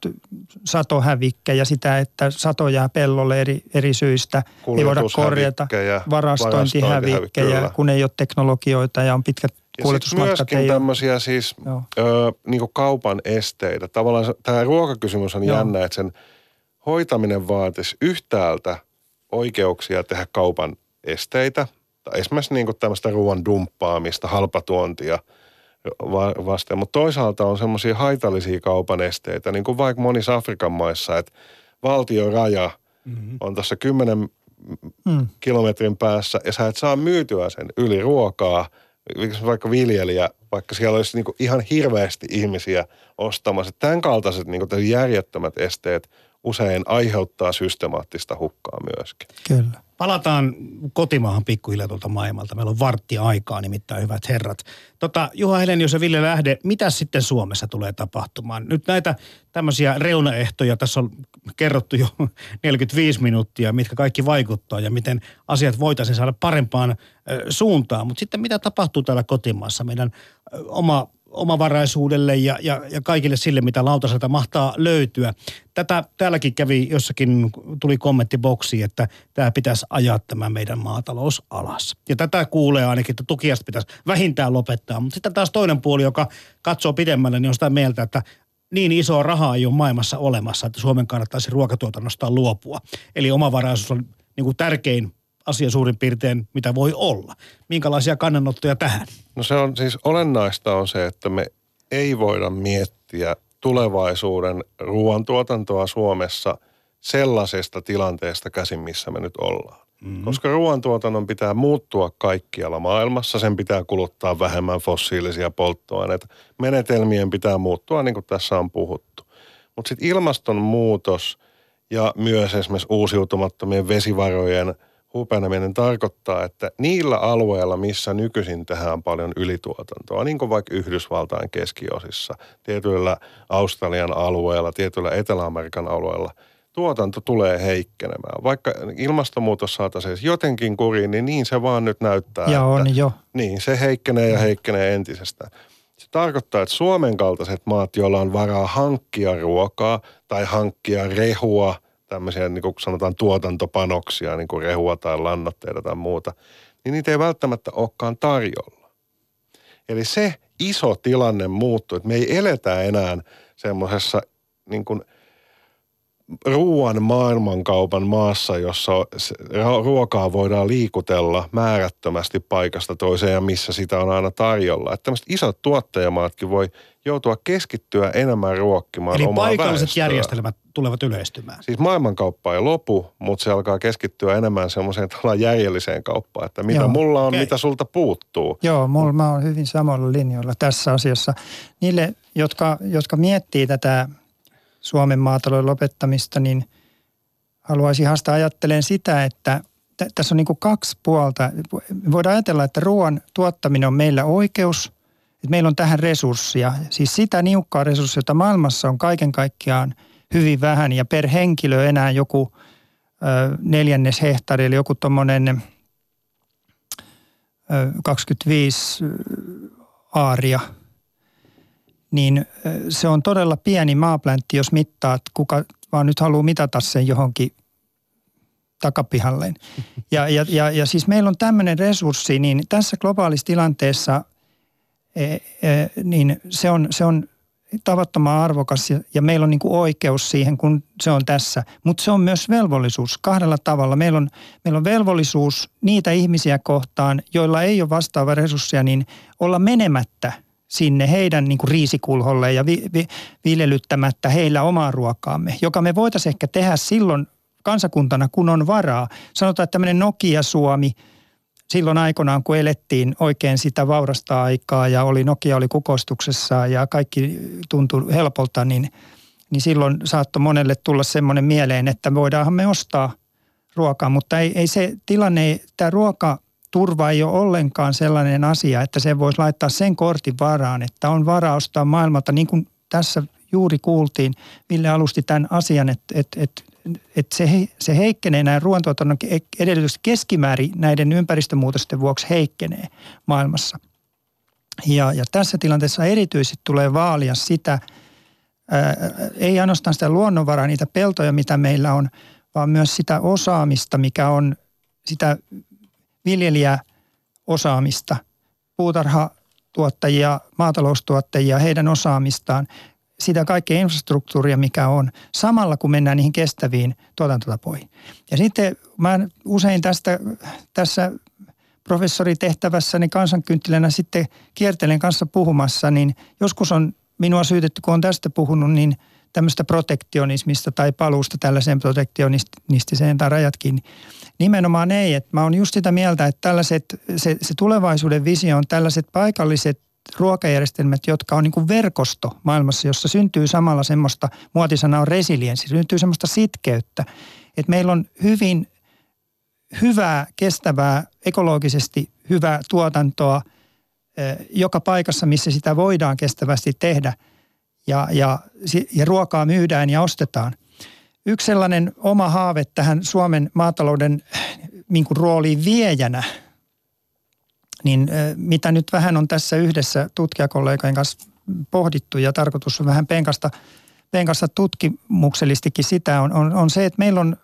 satohävikkejä, sitä, että sato jää pellolle eri, eri syistä. Ei voida korjata varastointihävikkejä, kun ei ole teknologioita ja on pitkät Ja myöskin Ei ole. tämmöisiä siis Joo. ö, niin kaupan esteitä. Tavallaan tämä ruokakysymys on Joo. jännä, että sen hoitaminen vaatisi yhtäältä oikeuksia tehdä kaupan esteitä, tai esimerkiksi niin tämmöistä ruoan dumppaamista, halpatuontia va- vasten, mutta toisaalta on semmoisia haitallisia kaupan esteitä, niin kuin vaikka monissa Afrikan maissa, että valtioraja mm-hmm. on tuossa 10 Mm. kilometrin päässä ja sä et saa myytyä sen yli ruokaa, vaikka viljelijä, vaikka siellä olisi niin ihan hirveästi ihmisiä ostamassa. Tämän kaltaiset niin järjettömät esteet usein aiheuttaa systemaattista hukkaa myöskin. Kyllä. Palataan kotimaahan pikkuhiljaa tuolta maailmalta. Meillä on vartti aikaa nimittäin, hyvät herrat. Tota, Juha Helenius ja Ville Lähde, mitä sitten Suomessa tulee tapahtumaan? Nyt näitä tämmöisiä reunaehtoja tässä on kerrottu jo 45 minuuttia, mitkä kaikki vaikuttaa ja miten asiat voitaisiin saada parempaan suuntaan. Mutta sitten mitä tapahtuu täällä kotimaassa? Meidän oma omavaraisuudelle ja, ja, ja kaikille sille, mitä lautaselta mahtaa löytyä. Tätä täälläkin kävi jossakin, tuli kommenttiboksi, että tämä pitäisi ajaa tämä meidän maatalous alas. Ja tätä kuulee ainakin, että tukiasta pitäisi vähintään lopettaa. Mutta sitten taas toinen puoli, joka katsoo pidemmälle, niin on sitä mieltä, että niin isoa rahaa ei ole maailmassa olemassa, että Suomen kannattaisi ruokatuotannosta luopua. Eli omavaraisuus on niin kuin tärkein asia suurin piirtein, mitä voi olla. Minkälaisia kannanottoja tähän? No se on siis olennaista on se, että me ei voida miettiä tulevaisuuden ruoantuotantoa Suomessa sellaisesta tilanteesta käsin, missä me nyt ollaan. Mm-hmm. Koska ruoantuotannon pitää muuttua kaikkialla maailmassa, sen pitää kuluttaa vähemmän fossiilisia polttoaineita. Menetelmien pitää muuttua, niin kuin tässä on puhuttu. Mutta sitten ilmastonmuutos ja myös esimerkiksi uusiutumattomien vesivarojen – hupeneminen tarkoittaa, että niillä alueilla, missä nykyisin tehdään paljon ylituotantoa, niin kuin vaikka Yhdysvaltain keskiosissa, tietyillä Australian alueilla, tietyillä Etelä-Amerikan alueilla, tuotanto tulee heikkenemään. Vaikka ilmastonmuutos saataisiin jotenkin kuriin, niin niin se vaan nyt näyttää. Ja on että, jo. Niin, se heikkenee ja heikkenee entisestään. Se tarkoittaa, että Suomen kaltaiset maat, joilla on varaa hankkia ruokaa tai hankkia rehua – tämmöisiä niin kuin sanotaan tuotantopanoksia, niin kuin rehua tai lannoitteita tai muuta, niin niitä ei välttämättä olekaan tarjolla. Eli se iso tilanne muuttuu, että me ei eletä enää semmoisessa niin kuin ruoan maailmankaupan maassa, jossa ruokaa voidaan liikutella määrättömästi paikasta toiseen ja missä sitä on aina tarjolla. Että tämmöiset isot tuottajamaatkin voi joutua keskittyä enemmän ruokkimaan Eli omaa paikalliset väestöä. järjestelmät tulevat yleistymään. Siis maailmankauppa ei lopu, mutta se alkaa keskittyä enemmän semmoiseen järjelliseen kauppaan, että mitä Joo, mulla on, okay. mitä sulta puuttuu. Joo, mulla mä oon hyvin samalla linjoilla tässä asiassa. Niille, jotka, jotka miettii tätä Suomen maatalouden lopettamista, niin haluaisin haastaa ajattelen sitä, että t- tässä on niin kuin kaksi puolta. Voidaan ajatella, että ruoan tuottaminen on meillä oikeus, että meillä on tähän resurssia. Siis sitä niukkaa resurssia, jota maailmassa on kaiken kaikkiaan hyvin vähän ja per henkilö enää joku ö, neljännes hehtaari, eli joku tuommoinen 25 aaria – niin se on todella pieni maapläntti, jos mittaat, kuka vaan nyt haluaa mitata sen johonkin takapihalleen. Ja, ja, ja, ja siis meillä on tämmöinen resurssi, niin tässä globaalissa tilanteessa e, e, niin se on, se on tavattoman arvokas ja, ja meillä on niin kuin oikeus siihen, kun se on tässä. Mutta se on myös velvollisuus kahdella tavalla. Meillä on, meillä on velvollisuus niitä ihmisiä kohtaan, joilla ei ole vastaava resursseja, niin olla menemättä – sinne heidän niin kuin riisikulholle ja vi, vi, viljelyttämättä heillä omaa ruokaamme, joka me voitaisiin ehkä tehdä silloin kansakuntana, kun on varaa. Sanotaan, että tämmöinen Nokia-Suomi silloin aikoinaan, kun elettiin oikein sitä vaurasta aikaa ja oli Nokia oli kukoistuksessa ja kaikki tuntui helpolta, niin, niin silloin saattoi monelle tulla semmoinen mieleen, että voidaanhan me ostaa ruokaa, mutta ei, ei se tilanne, tämä ruoka turva ei ole ollenkaan sellainen asia, että se voisi laittaa sen kortin varaan, että on varaa ostaa maailmalta, niin kuin tässä juuri kuultiin, Ville alusti tämän asian, että, että, että, että se, se heikkenee, näin ruoantuotannon edellytykset keskimäärin näiden ympäristömuutosten vuoksi heikkenee maailmassa. Ja, ja tässä tilanteessa erityisesti tulee vaalia sitä, ää, ei ainoastaan sitä luonnonvaraa, niitä peltoja, mitä meillä on, vaan myös sitä osaamista, mikä on sitä viljelijäosaamista, puutarhatuottajia, maataloustuottajia, heidän osaamistaan, sitä kaikkea infrastruktuuria, mikä on, samalla kun mennään niihin kestäviin tuotantotapoihin. Ja sitten mä usein tästä, tässä professoritehtävässäni kansankynttilänä sitten kiertelen kanssa puhumassa, niin joskus on minua syytetty, kun on tästä puhunut, niin tämmöistä protektionismista tai paluusta tällaiseen protektionistiseen tai rajat kiinni. Nimenomaan ei, että mä oon just sitä mieltä, että tällaiset, se, se tulevaisuuden visio on tällaiset paikalliset ruokajärjestelmät, jotka on niin kuin verkosto maailmassa, jossa syntyy samalla semmoista, muotisana on resilienssi, syntyy semmoista sitkeyttä, että meillä on hyvin hyvää, kestävää, ekologisesti hyvää tuotantoa eh, joka paikassa, missä sitä voidaan kestävästi tehdä ja, ja, ja ruokaa myydään ja ostetaan. Yksi sellainen oma haave tähän Suomen maatalouden niin kuin rooliin viejänä, niin mitä nyt vähän on tässä yhdessä tutkijakollegojen kanssa pohdittu ja tarkoitus on vähän penkasta, penkasta tutkimuksellistikin sitä, on, on, on se, että meillä on,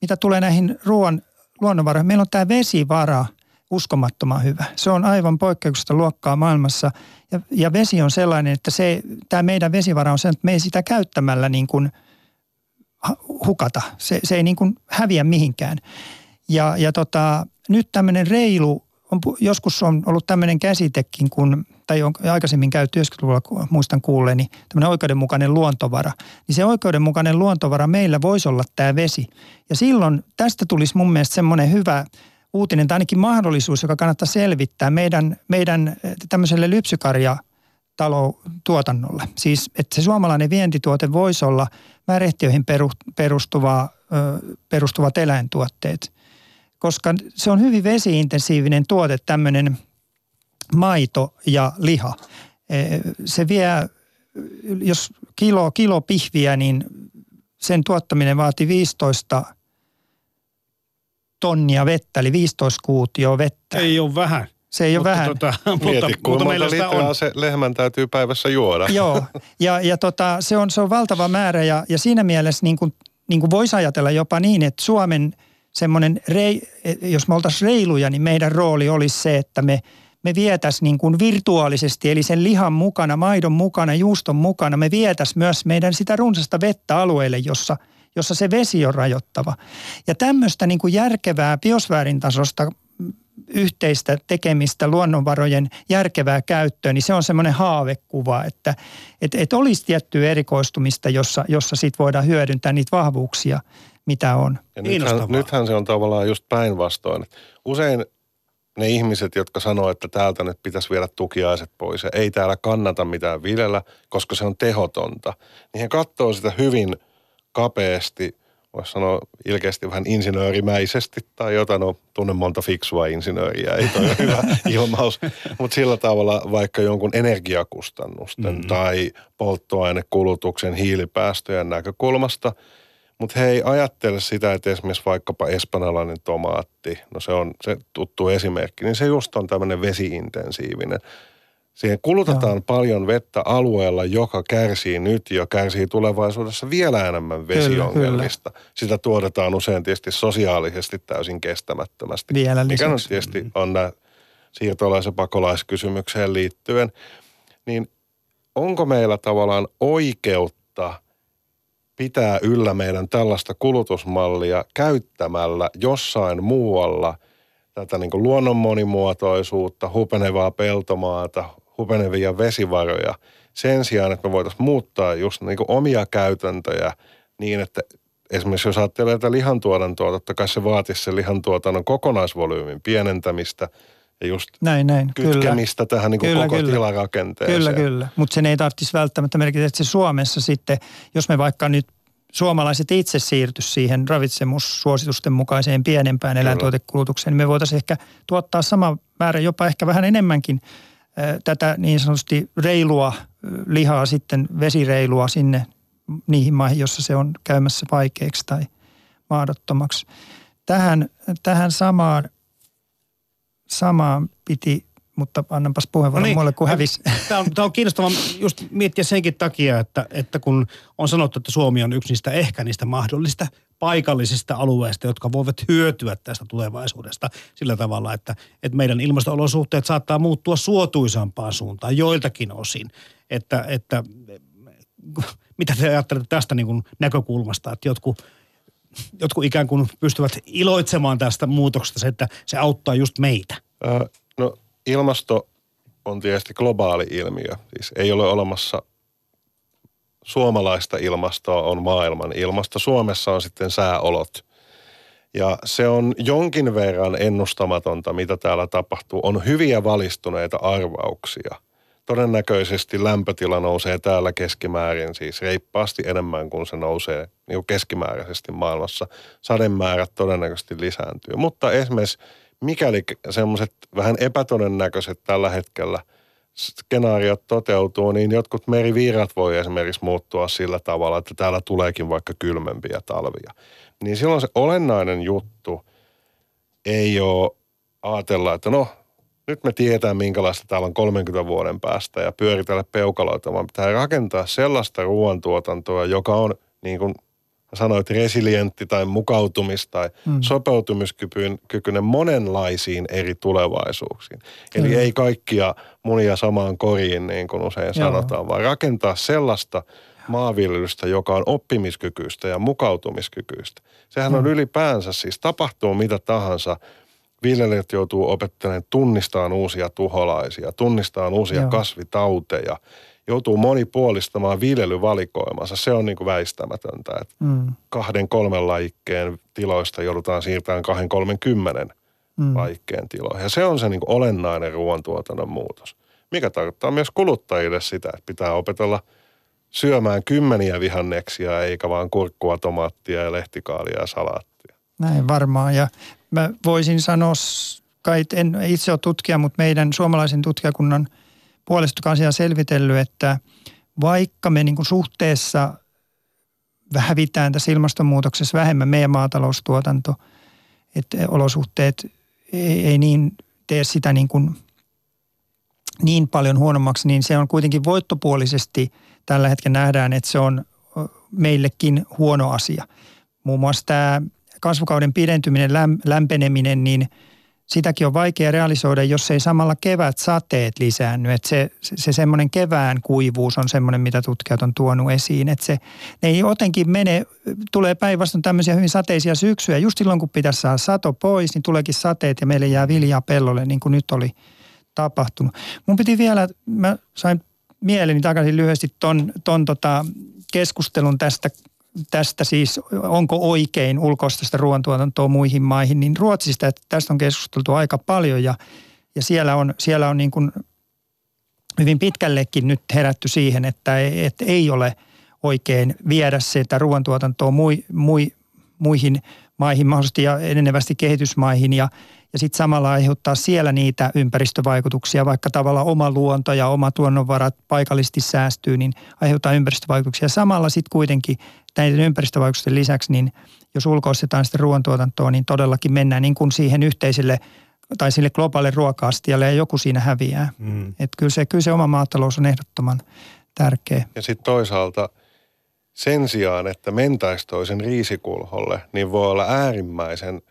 mitä tulee näihin ruoan luonnonvaroihin. Meillä on tämä vesivara uskomattoman hyvä. Se on aivan poikkeuksesta luokkaa maailmassa. Ja, ja vesi on sellainen, että se, tämä meidän vesivara on se, että me ei sitä käyttämällä niin kuin hukata. Se, se ei niin kuin häviä mihinkään. Ja, ja tota, nyt tämmöinen reilu on, joskus on ollut tämmöinen käsitekin, kun, tai on aikaisemmin käyty 90-luvulla, muistan kuulleeni, tämmöinen oikeudenmukainen luontovara. Niin se oikeudenmukainen luontovara meillä voisi olla tämä vesi. Ja silloin tästä tulisi mun mielestä semmoinen hyvä uutinen, tai ainakin mahdollisuus, joka kannattaa selvittää meidän, meidän tämmöiselle lypsykarja tuotannolle. Siis, että se suomalainen vientituote voisi olla märehtiöihin perustuva, perustuvat eläintuotteet – koska se on hyvin vesiintensiivinen tuote, tämmöinen maito ja liha. E, se vie, jos kilo, kilo pihviä, niin sen tuottaminen vaati 15 tonnia vettä, eli 15 kuutio vettä. Ei ole vähän. Se ei mutta ole vähän. Tota, mutta, Mieti, mutta, mutta meillä sitä on. se lehmän täytyy päivässä juoda. Joo, ja, ja tota, se, on, se on valtava määrä ja, ja siinä mielessä niin kuin, niin kuin voisi ajatella jopa niin, että Suomen – semmoinen, jos me oltaisiin reiluja, niin meidän rooli olisi se, että me, me vietäisiin niin kuin virtuaalisesti, eli sen lihan mukana, maidon mukana, juuston mukana, me vietäisiin myös meidän sitä runsasta vettä alueelle, jossa, jossa se vesi on rajoittava. Ja tämmöistä niin kuin järkevää biosfäärin tasosta yhteistä tekemistä, luonnonvarojen järkevää käyttöä, niin se on semmoinen haavekuva, että et, et olisi tiettyä erikoistumista, jossa, jossa sit voidaan hyödyntää niitä vahvuuksia – mitä on. Ja nythän, nythän se on tavallaan just päinvastoin. Usein ne ihmiset, jotka sanoo, että täältä nyt pitäisi viedä tukiaiset pois ja ei täällä kannata mitään viljellä, koska se on tehotonta, niin he katsoo sitä hyvin kapeasti, voisi sanoa ilkeästi vähän insinöörimäisesti tai jotain, no tunnen monta fiksua insinööriä, ei toi ole hyvä ilmaus, mutta sillä tavalla vaikka jonkun energiakustannusten mm. tai polttoainekulutuksen hiilipäästöjen näkökulmasta – mutta he ei ajattele sitä, että esimerkiksi vaikkapa espanjalainen tomaatti, no se on se tuttu esimerkki, niin se just on tämmöinen vesiintensiivinen. Siihen kulutetaan Joo. paljon vettä alueella, joka kärsii nyt ja kärsii tulevaisuudessa vielä enemmän vesiongelmista. Kyllä, kyllä. Sitä tuotetaan usein tietysti sosiaalisesti täysin kestämättömästi. Vielä Mikä nyt tietysti on nämä siirtolaisen pakolaiskysymykseen liittyen. Niin onko meillä tavallaan oikeutta – pitää yllä meidän tällaista kulutusmallia käyttämällä jossain muualla tätä niin luonnon monimuotoisuutta, hupenevaa peltomaata, hupenevia vesivaroja sen sijaan, että me voitaisiin muuttaa just niin omia käytäntöjä niin, että esimerkiksi jos ajattelee tätä lihantuotantoa, totta kai se vaatisi sen lihantuotannon kokonaisvolyymin pienentämistä – ja just näin, näin, kytkemistä kyllä. tähän niin kuin kyllä, koko kyllä. tilarakenteeseen. Kyllä, kyllä. Mutta sen ei tarvitsisi välttämättä merkitä, että se Suomessa sitten, jos me vaikka nyt suomalaiset itse siirty siihen ravitsemussuositusten mukaiseen pienempään eläintuotekulutukseen, niin me voitaisiin ehkä tuottaa sama määrä, jopa ehkä vähän enemmänkin tätä niin sanotusti reilua lihaa sitten, vesireilua sinne niihin maihin, jossa se on käymässä vaikeaksi tai mahdottomaksi. Tähän, tähän samaan, samaan piti mutta annanpas puheenvuoron no niin, muille, kun hävis. Tämä on, tämä on kiinnostavaa just miettiä senkin takia, että, että kun on sanottu, että Suomi on yksi niistä ehkä niistä mahdollisista paikallisista alueista, jotka voivat hyötyä tästä tulevaisuudesta sillä tavalla, että, että meidän ilmasto-olosuhteet saattaa muuttua suotuisampaan suuntaan joiltakin osin. Että, että mitä te ajattelette tästä niin kuin näkökulmasta, että jotkut jotkut ikään kuin pystyvät iloitsemaan tästä muutoksesta, se, että se auttaa just meitä? no ilmasto on tietysti globaali ilmiö. Siis ei ole olemassa suomalaista ilmastoa on maailman ilmasto. Suomessa on sitten sääolot. Ja se on jonkin verran ennustamatonta, mitä täällä tapahtuu. On hyviä valistuneita arvauksia. Todennäköisesti lämpötila nousee täällä keskimäärin siis reippaasti enemmän kuin se nousee niin kuin keskimääräisesti maailmassa. Sademäärät todennäköisesti lisääntyy. Mutta esimerkiksi mikäli semmoiset vähän epätodennäköiset tällä hetkellä skenaariot toteutuu, niin jotkut merivirrat voi esimerkiksi muuttua sillä tavalla, että täällä tuleekin vaikka kylmempiä talvia. Niin silloin se olennainen juttu ei ole ajatella, että no nyt me tietää minkälaista täällä on 30 vuoden päästä ja pyöritellä peukaloita, vaan pitää rakentaa sellaista ruoantuotantoa, joka on niin kuin sanoit resilientti tai mukautumis- tai mm. sopeutumiskykyinen monenlaisiin eri tulevaisuuksiin. Eli ei kaikkia munia samaan koriin, niin kuin usein Joo. sanotaan, vaan rakentaa sellaista maanviljelystä, joka on oppimiskykyistä ja mukautumiskykyistä. Sehän mm. on ylipäänsä siis, tapahtuu mitä tahansa, viljelijät joutuu opettelemaan tunnistamaan uusia tuholaisia, tunnistamaan uusia Joo. kasvitauteja – joutuu monipuolistamaan viljelyvalikoimansa. Se on niin kuin väistämätöntä, että mm. kahden kolmen laikkeen tiloista joudutaan siirtämään kahden kolmen kymmenen mm. laikkeen tiloihin. Ja se on se niin kuin olennainen ruoantuotannon muutos, mikä tarkoittaa myös kuluttajille sitä, että pitää opetella syömään kymmeniä vihanneksia eikä vaan kurkkua, tomaattia ja lehtikaalia ja salaattia. Näin varmaan ja mä voisin sanoa, kai en itse ole tutkija, mutta meidän suomalaisen tutkijakunnan – puolesta asiaa selvitellyt, että vaikka me niin suhteessa hävitään tässä ilmastonmuutoksessa vähemmän meidän maataloustuotanto, että olosuhteet ei, ei niin tee sitä niin, kuin, niin paljon huonommaksi, niin se on kuitenkin voittopuolisesti tällä hetkellä nähdään, että se on meillekin huono asia. Muun muassa tämä kasvukauden pidentyminen, lämpeneminen, niin – sitäkin on vaikea realisoida, jos ei samalla kevät sateet lisäänny. Että se, se semmoinen kevään kuivuus on semmoinen, mitä tutkijat on tuonut esiin. Että se, ne ei jotenkin mene, tulee päinvastoin tämmöisiä hyvin sateisia syksyjä. Just silloin, kun pitäisi saada sato pois, niin tuleekin sateet ja meille jää viljaa pellolle, niin kuin nyt oli tapahtunut. Mun piti vielä, mä sain mieleni takaisin lyhyesti ton, ton tota keskustelun tästä tästä siis, onko oikein ulkoista sitä ruoantuotantoa muihin maihin, niin Ruotsista, että tästä on keskusteltu aika paljon ja, ja siellä on, siellä on niin kuin hyvin pitkällekin nyt herätty siihen, että, että ei ole oikein viedä sitä ruoantuotantoa mui, mui, muihin maihin, mahdollisesti ja enenevästi kehitysmaihin ja, ja sitten samalla aiheuttaa siellä niitä ympäristövaikutuksia, vaikka tavallaan oma luonto ja oma tuonnonvarat paikallisesti säästyy, niin aiheuttaa ympäristövaikutuksia. Samalla sitten kuitenkin näiden ympäristövaikutusten lisäksi, niin jos ulkoistetaan sitä ruoantuotantoa, niin todellakin mennään niin kuin siihen yhteiselle tai sille globaalille ruoka-astialle ja joku siinä häviää. Mm. Että kyllä se, kyllä se oma maatalous on ehdottoman tärkeä. Ja sitten toisaalta sen sijaan, että mentäisi toisen riisikulholle, niin voi olla äärimmäisen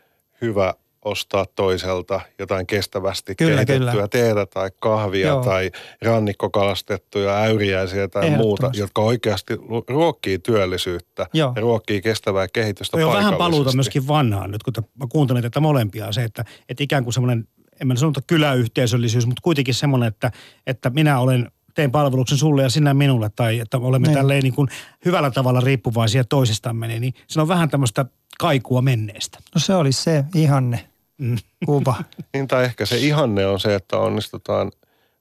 hyvä ostaa toiselta jotain kestävästi kyllä, kehitettyä kyllä. teetä tai kahvia Joo. tai rannikkokalastettuja äyriäisiä tai muuta, jotka oikeasti ruokkii työllisyyttä Joo. ja ruokkii kestävää kehitystä on vähän paluuta myöskin vanhaan nyt, kun mä kuuntelen tätä molempia, se, että, että ikään kuin semmoinen, en mä sanota kyläyhteisöllisyys, mutta kuitenkin semmoinen, että, että minä olen teen palveluksen sulle ja sinä minulle, tai että olemme niin. tälleen niin kuin hyvällä tavalla riippuvaisia toisistamme, niin se on vähän tämmöistä kaikua menneestä. No se oli se ihanne mm. kuva. niin, tai ehkä se ihanne on se, että onnistutaan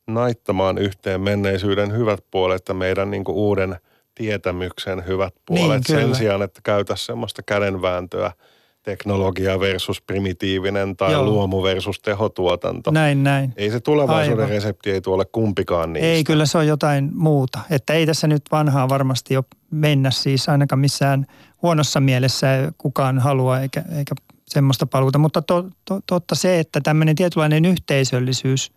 naittamaan yhteen menneisyyden hyvät puolet ja meidän niin kuin uuden tietämyksen hyvät puolet niin, sen sijaan, että käytä semmoista kädenvääntöä teknologia versus primitiivinen tai Joo. luomu versus tehotuotanto. Näin, näin. Ei se tulevaisuuden Aivan. resepti ei tuole kumpikaan niistä. Ei, kyllä se on jotain muuta. Että ei tässä nyt vanhaa varmasti jo mennä siis ainakaan missään huonossa mielessä kukaan halua eikä, eikä semmoista paluuta. Mutta to, to, totta se, että tämmöinen tietynlainen yhteisöllisyys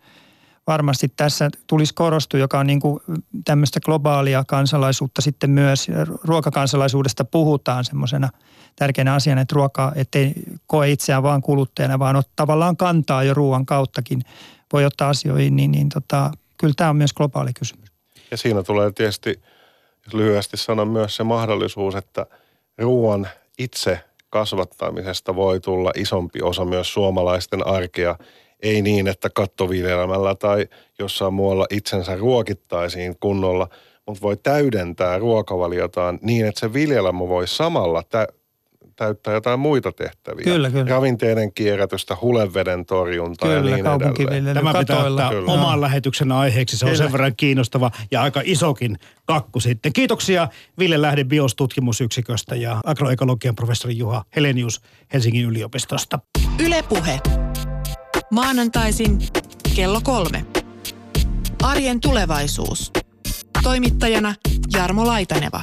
varmasti tässä tulisi korostua, joka on niin kuin tämmöistä globaalia kansalaisuutta sitten myös. Ruokakansalaisuudesta puhutaan semmoisena tärkeänä asiana, että ruoka, ettei koe itseään vaan kuluttajana, vaan ot, tavallaan kantaa jo ruoan kauttakin voi ottaa asioihin, niin, niin tota, kyllä tämä on myös globaali kysymys. Ja siinä tulee tietysti, lyhyesti sanon myös se mahdollisuus, että ruoan itse kasvattamisesta voi tulla isompi osa myös suomalaisten arkea, Ei niin, että kattoviljelmällä tai jossain muualla itsensä ruokittaisiin kunnolla, mutta voi täydentää ruokavaliotaan niin, että se viljelmä voi samalla tä- täyttää jotain muita tehtäviä. Kyllä, kyllä. Ravinteiden kierrätystä, huleveden torjuntaa ja Kyllä, niin edelleen. Tämä pitää ottaa Kyllä. oman lähetyksen aiheeksi. Se on Kyllä. sen verran kiinnostava ja aika isokin kakku sitten. Kiitoksia Ville Lähde biostutkimusyksiköstä ja agroekologian professori Juha Helenius Helsingin yliopistosta. Ylepuhe. Maanantaisin kello kolme. Arjen tulevaisuus. Toimittajana Jarmo Laitaneva.